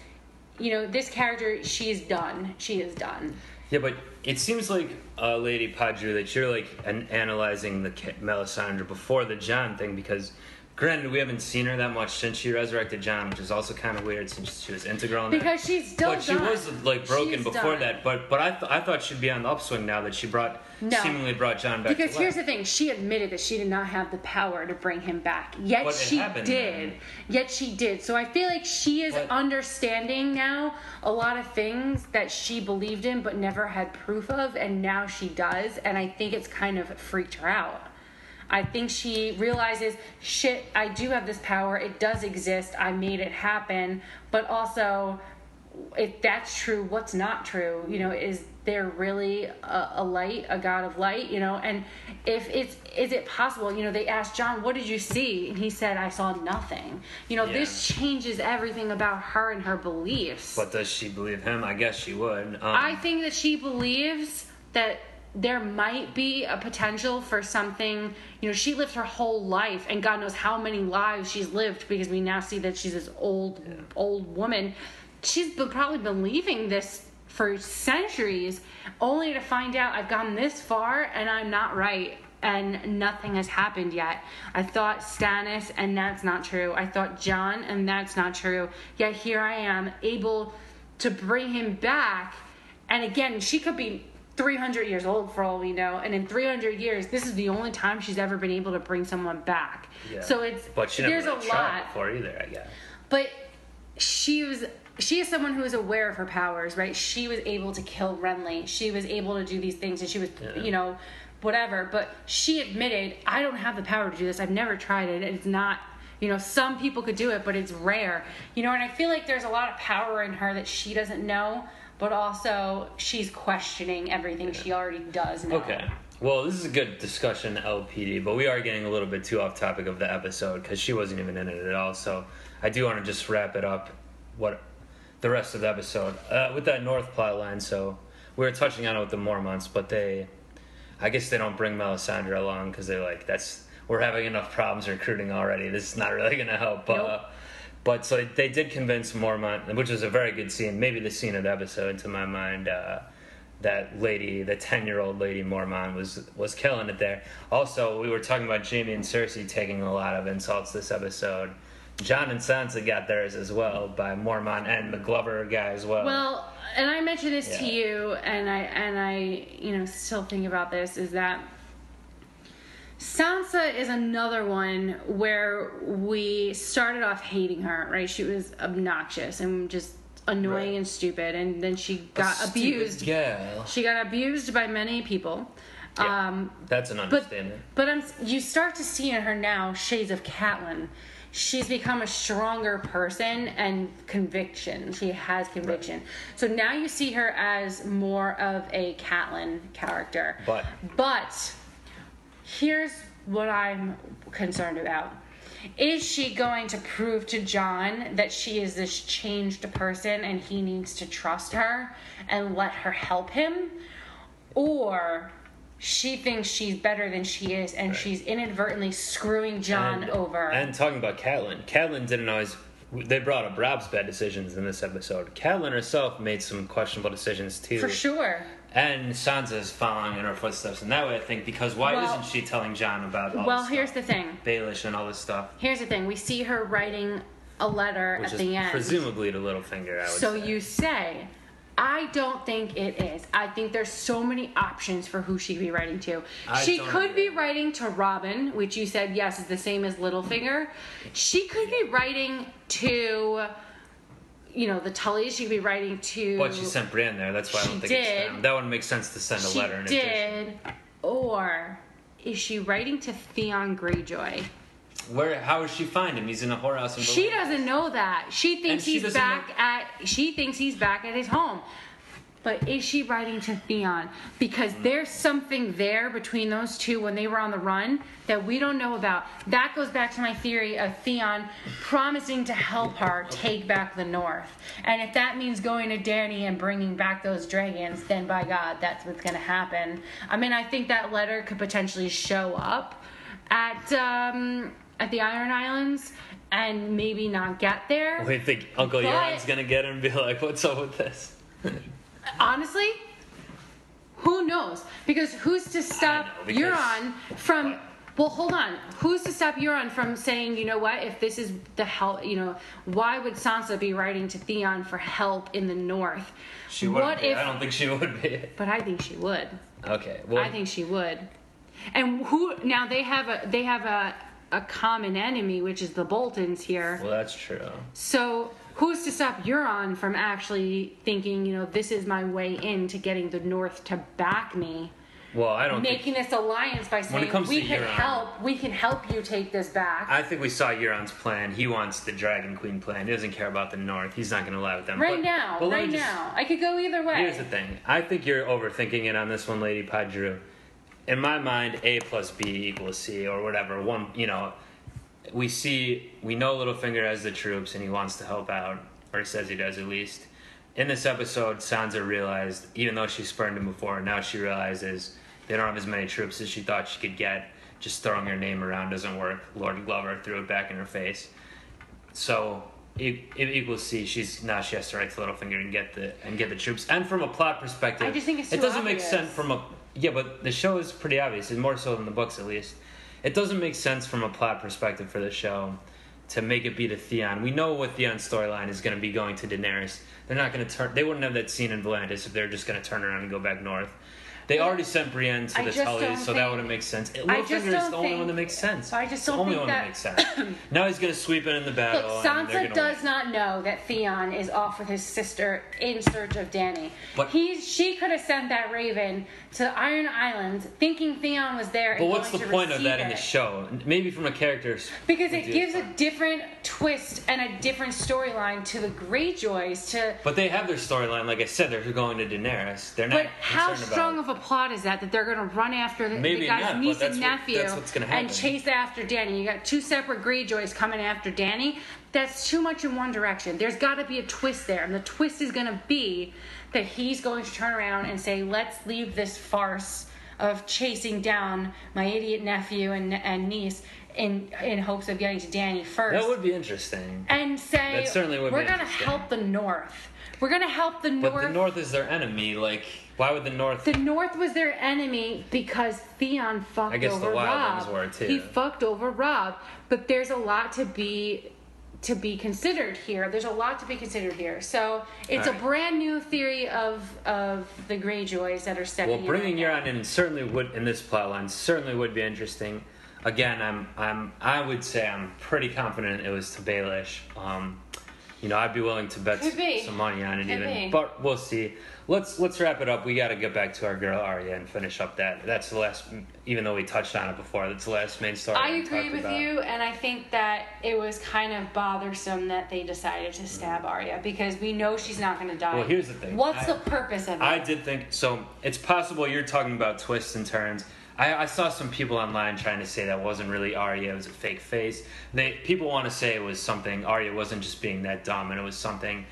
you know, this character she is done. She is done. Yeah, but it seems like, uh, Lady Padre, that you're like an- analyzing the Ca- Melisandre before the Jon thing because, granted, we haven't seen her that much since she resurrected Jon, which is also kind of weird since she was integral in that. Because she's still But she was like broken She's before done. that. But but I th- I thought she'd be on the upswing now that she brought No. seemingly brought Jon back. Because here's life. the thing, she admitted that she did not have the power to bring him back. Yet But she happened did. then. Yet she did. So I feel like she is But- understanding now a lot of things that she believed in but never had proof of, and now she does. And I think it's kind of freaked her out. I think she realizes, shit, I do have this power. It does exist. I made it happen. But also, if that's true, what's not true? You know, is there really a, a light, a God of light? You know, and if it's, is it possible? You know, they asked Jon, "What did you see?" And he said, "I saw nothing." You know, Yeah. this changes everything about her and her beliefs. But does she believe him? I guess she would. Um, I think that she believes that there might be a potential for something. You know, she lived her whole life, and God knows how many lives she's lived because we now see that she's this old, old woman. She's been, probably believing this for centuries, only to find out I've gone this far and I'm not right. And nothing has happened yet. I thought Stannis, and that's not true. I thought Jon, and that's not true. Yet here I am, able to bring him back. And again, she could be 300 years old for all we know. And in 300 years, this is the only time she's ever been able to bring someone back. yeah. So it's But she never there's really a lot. before either. I guess. But she was she is someone who is aware of her powers, right? She was able to kill Renly. She was able to do these things, and she was, Yeah. you know, whatever. But she admitted, I don't have the power to do this. I've never tried it. It's not. You know, some people could do it, but it's rare. You know, and I feel like there's a lot of power in her that she doesn't know, but also she's questioning everything she already does know. Okay. Well, this is a good discussion, LPD, but we are getting a little bit too off topic of the episode because she wasn't even in it at all. So I do want to just wrap it up. What the rest of the episode uh, with that North plot line. So we were touching on it with the Mormonts, but they, I guess they don't bring Melisandre along because they're like, that's we're having enough problems recruiting already. This is not really going to help. Nope. Uh, but so they did convince Mormont, which was a very good scene, maybe the scene of the episode to my mind. Uh, that lady, the ten-year-old lady Mormont, was was killing it there. Also, we were talking about Jaime and Cersei taking a lot of insults this episode. Jon and Sansa got theirs as well by Mormont and the Glover guy as well. Well, and I mentioned this to you, and I and I, you know, still think about this is that Sansa is another one where we started off hating her. Right, she was obnoxious and just annoying Right. and stupid, and then she got abused. Gal. She got abused by many people. Yeah, Um, that's an but understatement. but I'm, you start to see in her now shades of Catelyn. She's become a stronger person and conviction. She has conviction. So now you see her as more of a Catelyn character. But- but here's what I'm concerned about. Is she going to prove to Jon that she is this changed person and he needs to trust her and let her help him? Or she thinks she's better than she is and she's inadvertently screwing Jon and, over. And talking about Catelyn, Catelyn didn't always they brought up Robb's bad decisions in this episode. Catelyn herself made some questionable decisions too. For sure. And Sansa's following in her footsteps in that way, I think, because why Well- isn't she telling Jon about all Well, here's stuff? the thing. Baelish and all this stuff, Here's the thing. We see her writing a letter which at the end. presumably to Littlefinger. I would So say. you say, I don't think it is. I think there's so many options for who she'd be writing to. I she could agree. be writing to Robin, which you said yes is the same as Littlefinger. She could be writing to, you know, the Tullys. She could be writing to. But she sent Brienne there. That's why I don't She think did. it's them. That wouldn't make sense to send a She letter in addition. did, or is she writing to Theon Greyjoy? Where? How does she find him? He's in a whorehouse in She doesn't know that. She thinks she he's back know- at. She thinks he's back at his home. But is she writing to Theon? Because there's something there between those two when they were on the run that we don't know about. That goes back to my theory of Theon promising to help her take back the North. And if that means going to Dany and bringing back those dragons, then by God, that's what's going to happen. I mean, I think that letter could potentially show up at um, at the Iron Islands and maybe not get there. We think Uncle Euron's gonna get him and be like, "What's up with this?" Honestly, who knows? Because who's to stop know, Euron from? Well, hold on. Who's to stop Euron from saying, you know what? If this is the help, you know, why would Sansa be writing to Theon for help in the North? She would. What be. if? I don't think she would be. But I think she would. Okay. Well, I think she would. And who? Now they have a they have a a common enemy, which is the Boltons here. Well, that's true. So who's to stop Euron from actually thinking, you know, this is my way into getting the North to back me, Well, I don't think. making this alliance by saying comes we can Euron- help, we can help you take this back. I think we saw Euron's plan. He wants the Dragon Queen plan. He doesn't care about the North. He's not going to lie with them. right But- now, but right just- now, I could go either way. Here's the thing. I think you're overthinking it on this one, Lady Padru. In my mind, A plus B equals C or whatever. One, you know, we see, we know Littlefinger has the troops and he wants to help out, or he says he does at least. In this episode, Sansa realized, even though she spurned him before, now she realizes they don't have as many troops as she thought she could get. Just throwing her name around doesn't work. Lord Glover threw it back in her face. So it, it equals C. She's now she has to write to Littlefinger and get the and get the troops. And from a plot perspective, I just think it's it doesn't make sense from a yeah, but the show is pretty obvious, and more so than the books at least. It doesn't make sense from a plot perspective for the show to make it be to Theon. We know what Theon's storyline is going to be going to Daenerys. They're not going to turn. They wouldn't have that scene in Volantis if they're just going to turn around and go back north. They already sent Brienne to I the Tullys, so that wouldn't make sense. Littlefinger is the only think- one that makes sense. I just the don't only think one that- that makes sense. now he's going to sweep in in the battle. Look, Sansa gonna does win. not know that Theon is off with his sister in search of Danny. But- He's she could have sent that Raven to Iron Islands, thinking Theon was there. But what's the point of that in the show? Maybe from a character's Because it gives a different twist and a different storyline to the Greyjoys. To But they have their storyline. Like I said, they're going to Daenerys. They're not. but how strong about, of a plot is that that they're going to run after the, Maybe the guy's not, niece and nephew that's what's gonna and chase after Danny? You got two separate Greyjoys coming after Danny. That's too much in one direction. There's got to be a twist there, and the twist is going to be that he's going to turn around and say, "Let's leave this farce of chasing down my idiot nephew and and niece." In, in hopes of getting to Danny first That would be interesting. and say That certainly would we're gonna help the North. We're gonna help the North. But the North is their enemy. Like, why would the North? The North was their enemy because Theon fucked I guess the over Wildlings Robb. were, too. He fucked over Robb. But there's a lot to be to be considered here. There's a lot to be considered here. So it's Alright. a brand new theory of of the Greyjoys that are stepping well, bringing in. Euron in certainly would in this plotline certainly would be interesting. Again, I'm I'm I would say I'm pretty confident it was to Baelish. Um, you know, I'd be willing to bet some money on it Could even, be. but we'll see. Let's let's wrap it up. We got to get back to our girl Arya and finish up that. That's the last, even though we touched on it before. That's the last main story. I agree with about. you, and I think that it was kind of bothersome that they decided to stab Arya because we know she's not going to die. Mm. Well, here's the thing. What's I- the purpose of it? I did think so. It's possible you're talking about twists and turns. I, I saw some people online trying to say that wasn't really Arya; it was a fake face. They people want to say it was something. Arya wasn't just being that dumb, and it was something.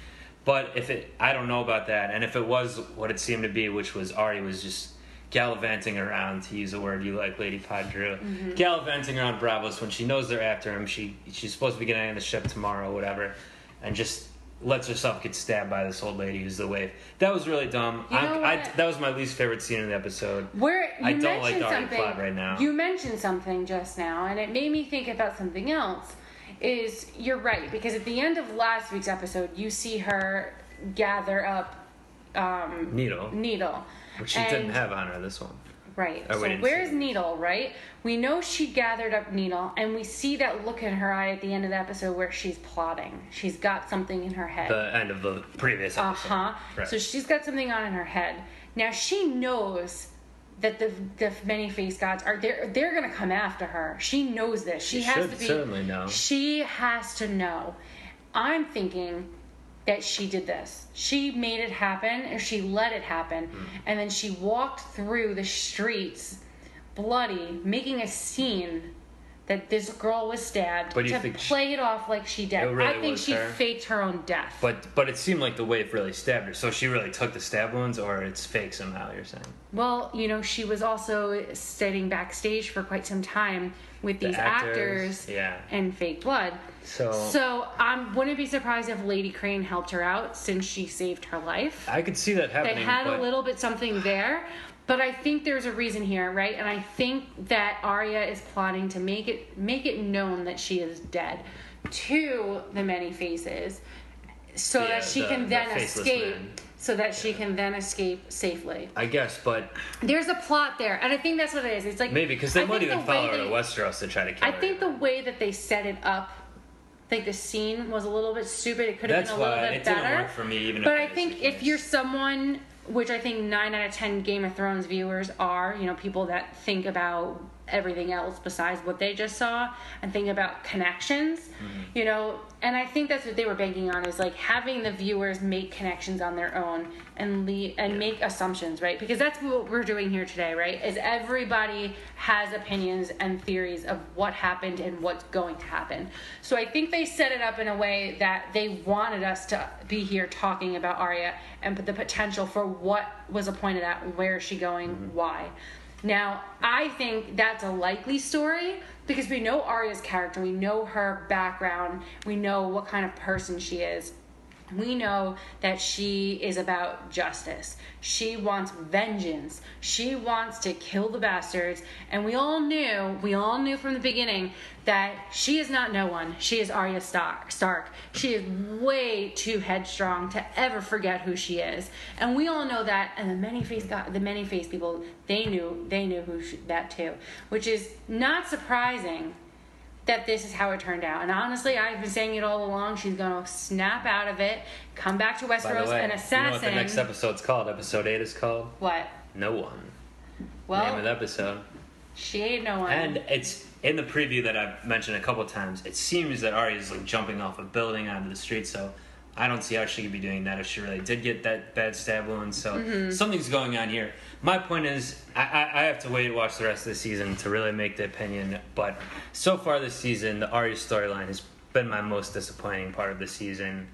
But if it, I don't know about that. And if it was what it seemed to be, which was Arya was just gallivanting around, to use a word you like, Lady Padre, Mm-hmm. gallivanting around Braavos when she knows they're after him. She she's supposed to be getting on the ship tomorrow, whatever, and just lets herself get stabbed by this old lady who's the Waif. That was really dumb. You know I, I, that was my least favorite scene in the episode. Where you I don't like the something plot right now. You mentioned something just now, and it made me think about something else. Is you're right because at the end of last week's episode, you see her gather up um, Needle, Needle, which she and- didn't have on her this one. Right. We so where's. Needle, right? We know she gathered up Needle, and we see that look in her eye at the end of the episode where she's plotting. She's got something in her head. The end of the previous Uh huh. Right. So she's got something on in her head. Now she knows that the the many face gods are they're they're gonna come after her. She knows this. She, She has should to be certainly know. She has to know. I'm thinking that she did this. She made it happen, or she let it happen, Hmm. and then she walked through the streets, bloody, making a scene. That this girl was stabbed But you to think she- play it off like she did. Really I think she her? faked her own death. But but it seemed like the Waif really stabbed her. So she really took the stab wounds, or it's fake somehow. You're saying Well, you know, she was also sitting backstage for quite some time with The these actors, actors, yeah. and fake blood. so. So I wouldn't be surprised if Lady Crane helped her out since she saved her life. I could see that happening. They had but a little bit something there, but I think there's a reason here, right? And I think that Arya is plotting to make it make it known that she is dead to the many faces, so Yeah, that she the- can then faceless escape. man. So that she can then escape safely. I guess, but There's a plot there, and I think that's what it is. It's like maybe because they I might even the follow her to Westeros to try to kill I her. I think the way that they set it up, like the scene was a little bit stupid. It could have been a little why bit it better. didn't work for me. Even but I think if you're someone, which I think nine out of ten Game of Thrones viewers are, you know, people that think about everything else besides what they just saw and think about connections, Mm-hmm. you know, and I think that's what they were banking on is like having the viewers make connections on their own and le- and make assumptions, right? Because that's what we're doing here today, right? Is everybody has opinions and theories of what happened and what's going to happen. So I think they set it up in a way that they wanted us to be here talking about Arya and put the potential for what was appointed at, where is she going, why. Now, I think that's a likely story because we know Arya's character, we know her background, we know what kind of person she is. We know that she is about justice. She wants vengeance. She wants to kill the bastards. And we all knew, we all knew from the beginning that she is not no one. She is Arya Stark. She is way too headstrong to ever forget who she is. And we all know that. And the many face the many face people, they knew they knew who she, that too, which is not surprising that this is how it turned out. And honestly, I've been saying it all along. She's going to snap out of it, come back to Westeros, way, an you know what the next episode's called? Episode eight is called What? No One. Well, Name of the episode. she ain't no one. And it's in the preview that I've mentioned a couple times. It seems that Arya is like jumping off a building onto the street, so I don't see how she could be doing that if she really did get that bad stab wound. So Mm-hmm. something's going on here. My point is, I, I, I have to wait and watch the rest of the season to really make the opinion. But so far this season, the Arya storyline has been my most disappointing part of the season.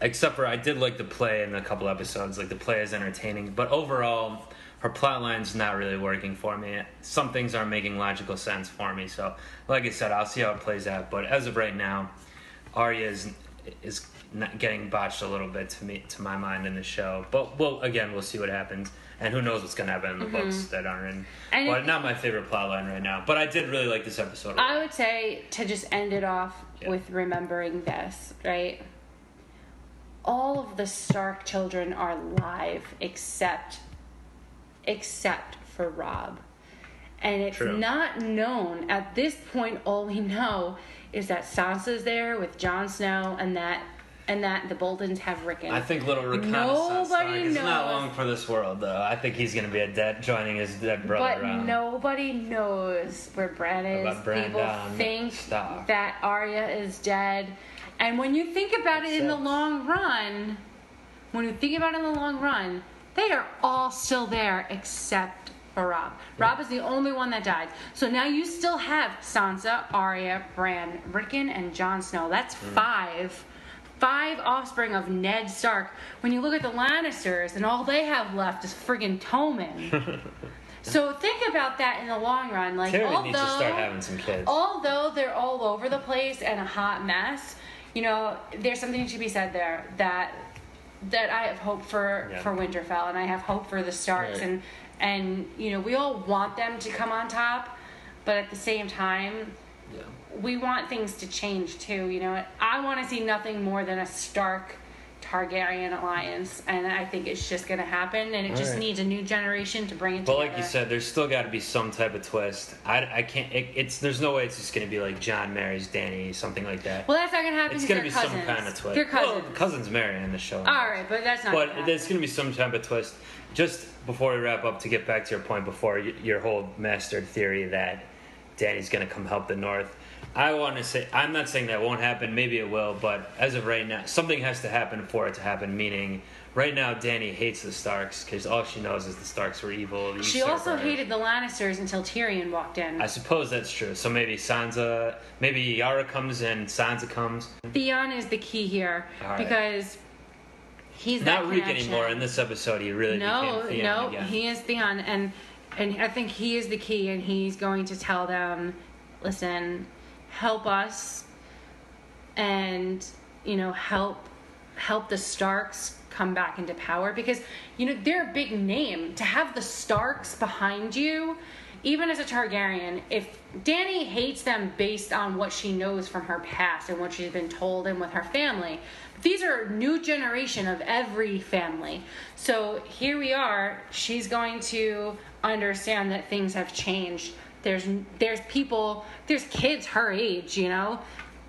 Except for I did like the play in a couple episodes. Like the play is entertaining, but overall, her plot line's not really working for me. Some things aren't making logical sense for me. So, like I said, I'll see how it plays out. But as of right now, Arya is is not getting botched a little bit to me to my mind in the show. But well, again, we'll see what happens, and who knows what's gonna happen in the mm-hmm. books that aren't in. And but if- not my favorite plot line right now. But I did really like this episode. I would say to just end it off Yeah. with remembering this, right? All of the Stark children are alive except except for Robb. And it's True. not known at this point all we know is that Sansa's there with Jon Snow and that and that the Boltons have Rickon. I think little reconnaissance Nobody is not long for this world, though. I think he's gonna be a dead, joining his dead brother. But around. nobody knows where Bran is. People think that Arya is dead. And when you think about it in the long run, when you think about it in the long run, they are all still there except for Robb. Robb is the only one that died. So now you still have Sansa, Arya, Bran, Rickon, and Jon Snow. That's Hmm. five five offspring of Ned Stark. When you look at the Lannisters, and all they have left is friggin' Tommen. so think about that in the long run. Like, Tyrion although, needs to start having some kids. although they're all over the place and a hot mess, you know, there's something to be said there that that I have hope for Yeah. for Winterfell, and I have hope for the Starks, Right. and and you know, we all want them to come on top, but at the same time, Yeah. We want things to change too. You know, I want to see nothing more than a Stark Targaryen alliance, and I think it's just going to happen, and it just Alright. needs a new generation to bring it But together. like you said, there's still got to be some type of twist. I, I can't. It, it's there's no way it's just gonna be like Jon marries Danny, something like that. well, that's not going to happen. It's gonna be cousins. some kind of twist. They're cousins. Well, cousins marry in the show. All right, but that's not. but gonna there's going to be some type of twist. Just before we wrap up, to get back to your point before your whole mastered theory that Danny's going to come help the North. I want to say I'm not saying that won't happen. Maybe it will, but as of right now, something has to happen for it to happen. Meaning, right now, Danny hates the Starks because all she knows is the Starks were evil. She also hated the Lannisters until Tyrion walked in. I suppose that's true. So maybe Sansa, maybe Yara comes in, Sansa comes. Theon is the key here right. because he's that Not Reek anymore. In this episode, he really No, became Theon no, again. he is Theon, and and I think he is the key, and he's going to tell them, listen, help us, and you know help help the Starks come back into power because you know they're a big name to have the Starks behind you. Even as a Targaryen, if Danny hates them based on what she knows from her past and what she's been told and with her family, these are new generation of every family. So here we are. She's going to understand that things have changed. There's there's people, there's kids her age, you know,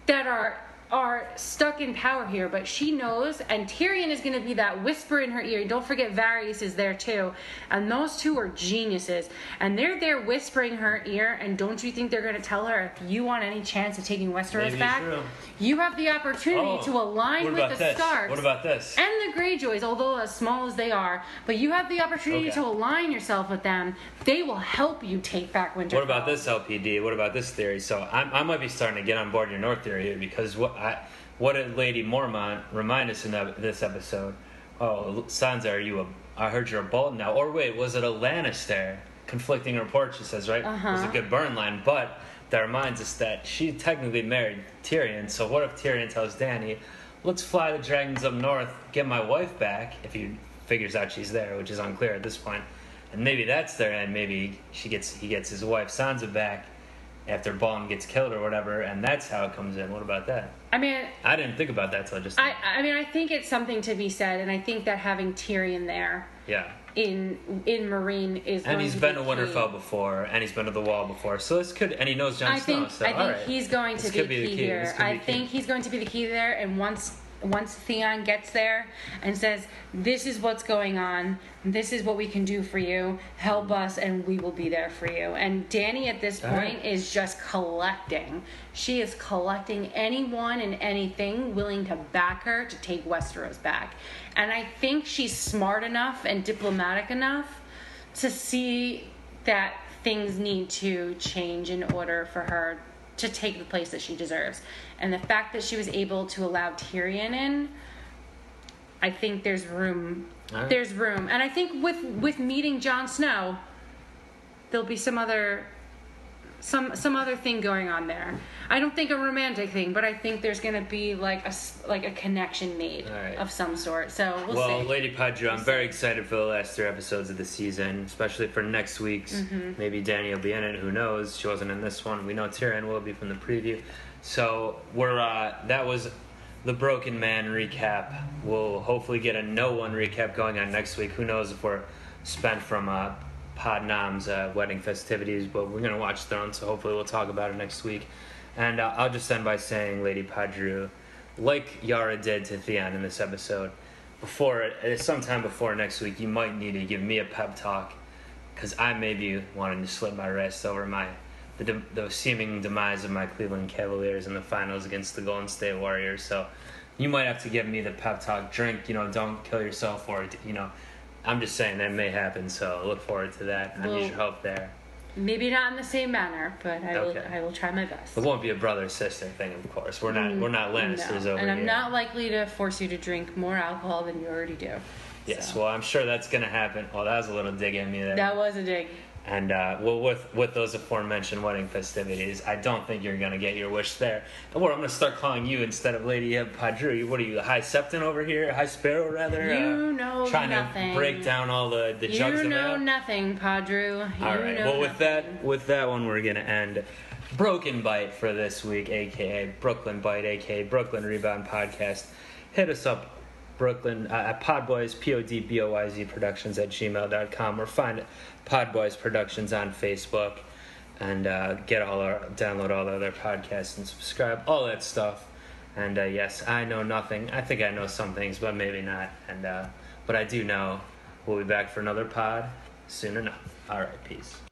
that are are stuck in power here, but she knows, and Tyrion is going to be that whisper in her ear. Don't forget, Varys is there too, and those two are geniuses, and they're there whispering her ear. And don't you think they're going to tell her if you want any chance of taking Westeros Maybe back, you have the opportunity Oh, to align with the this? Starks What about this? and the Greyjoys, although as small as they are, but you have the opportunity Okay. to align yourself with them. They will help you take back Winterfell. What about this LPD? What about this theory? So I'm, I might be starting to get on board your North theory here because what I, what did Lady Mormont remind us in that, this episode? Oh, Sansa, are you a? I heard you're a Bolton now. Or wait, was it a Lannister? Conflicting reports, she says, right? It was a Uh-huh. good burn line, but that reminds us that she technically married Tyrion. So what if Tyrion tells Danny, "Let's fly the dragons up north, get my wife back." If he figures out she's there, which is unclear at this point, and maybe that's their end. maybe she gets he gets his wife Sansa back after Balm gets killed or whatever, and that's how it comes in. What about that? I mean, I didn't think about that till I just I, I mean, I think it's something to be said, and I think that having Tyrion there yeah. in in Meereen is. And he's been be to key. Winterfell before, and he's been to the Wall before, so this could, and he knows Jon I Snow. think so, I think right. he's going to This be the key, key. here. This could be I key. think he's going to be the key there, and once once Theon gets there and says, "This is what's going on. This is what we can do for you. Help us, and we will be there for you." And Danny at this point right. is just collecting. She is collecting anyone and anything willing to back her to take Westeros back. And I think she's smart enough and diplomatic enough to see that things need to change in order for her to take the place that she deserves. And the fact that she was able to allow Tyrion in, I think there's room. Right. There's room, and I think with with meeting Jon Snow, there'll be some other some some other thing going on there. I don't think a romantic thing, but I think there's gonna be like a like a connection made right. of some sort. So we'll, well, see. Lady Padre, I'm very excited for the last three episodes of the season, especially for next week's. Mm-hmm. Maybe Danny will be in it. Who knows? She wasn't in this one. We know Tyrion will be from the preview. So we're uh, that was the Broken Man recap. We'll hopefully get a no one recap going on next week. Who knows if we're spent from uh, uh, wedding festivities, but we're gonna watch Thrones, so hopefully we'll talk about it next week. And uh, I'll just end by saying, Lady Padru, like Yara did to Theon in this episode, before uh, sometime before next week, you might need to give me a pep talk, because I may be wanting to slip my wrist over my the, de- the seeming demise of my Cleveland Cavaliers in the finals against the Golden State Warriors. So you might have to give me the pep talk. Drink, you know, don't kill yourself, or you know, I'm just saying that may happen. So look forward to that. I need your help there. Maybe not in the same manner, but I will. I will try my best. It won't be a brother sister thing, of course. We're not. We're not Lannisters Mm, No. over and I'm here. not likely to force you to drink more alcohol than you already do. Yes. So. Well, I'm sure that's gonna happen. Well, that was a little dig at me there. that was a dig. And uh, well, with with those aforementioned wedding festivities, I don't think you're gonna get your wish there. What I'm gonna start calling you instead of Lady Padru. What are you, the High Septon over here? High Sparrow, rather? You uh, know trying nothing. to break down all the the jugs You know nothing, Padru. You All right. Well, with nothing. that, with that one, we're gonna end Broken Byte for this week, aka Brooklyn Byte, aka Brooklyn Rebound Podcast. Hit us up, Brooklyn uh, at Podboyz P O D B O Y Z Productions at gmail.com or find Podboyz Productions on Facebook and uh, get all our download all the other podcasts and subscribe, all that stuff. And uh, yes, I know nothing. I think I know some things, but maybe not. And uh, but I do know we'll be back for another pod soon enough. All right, peace.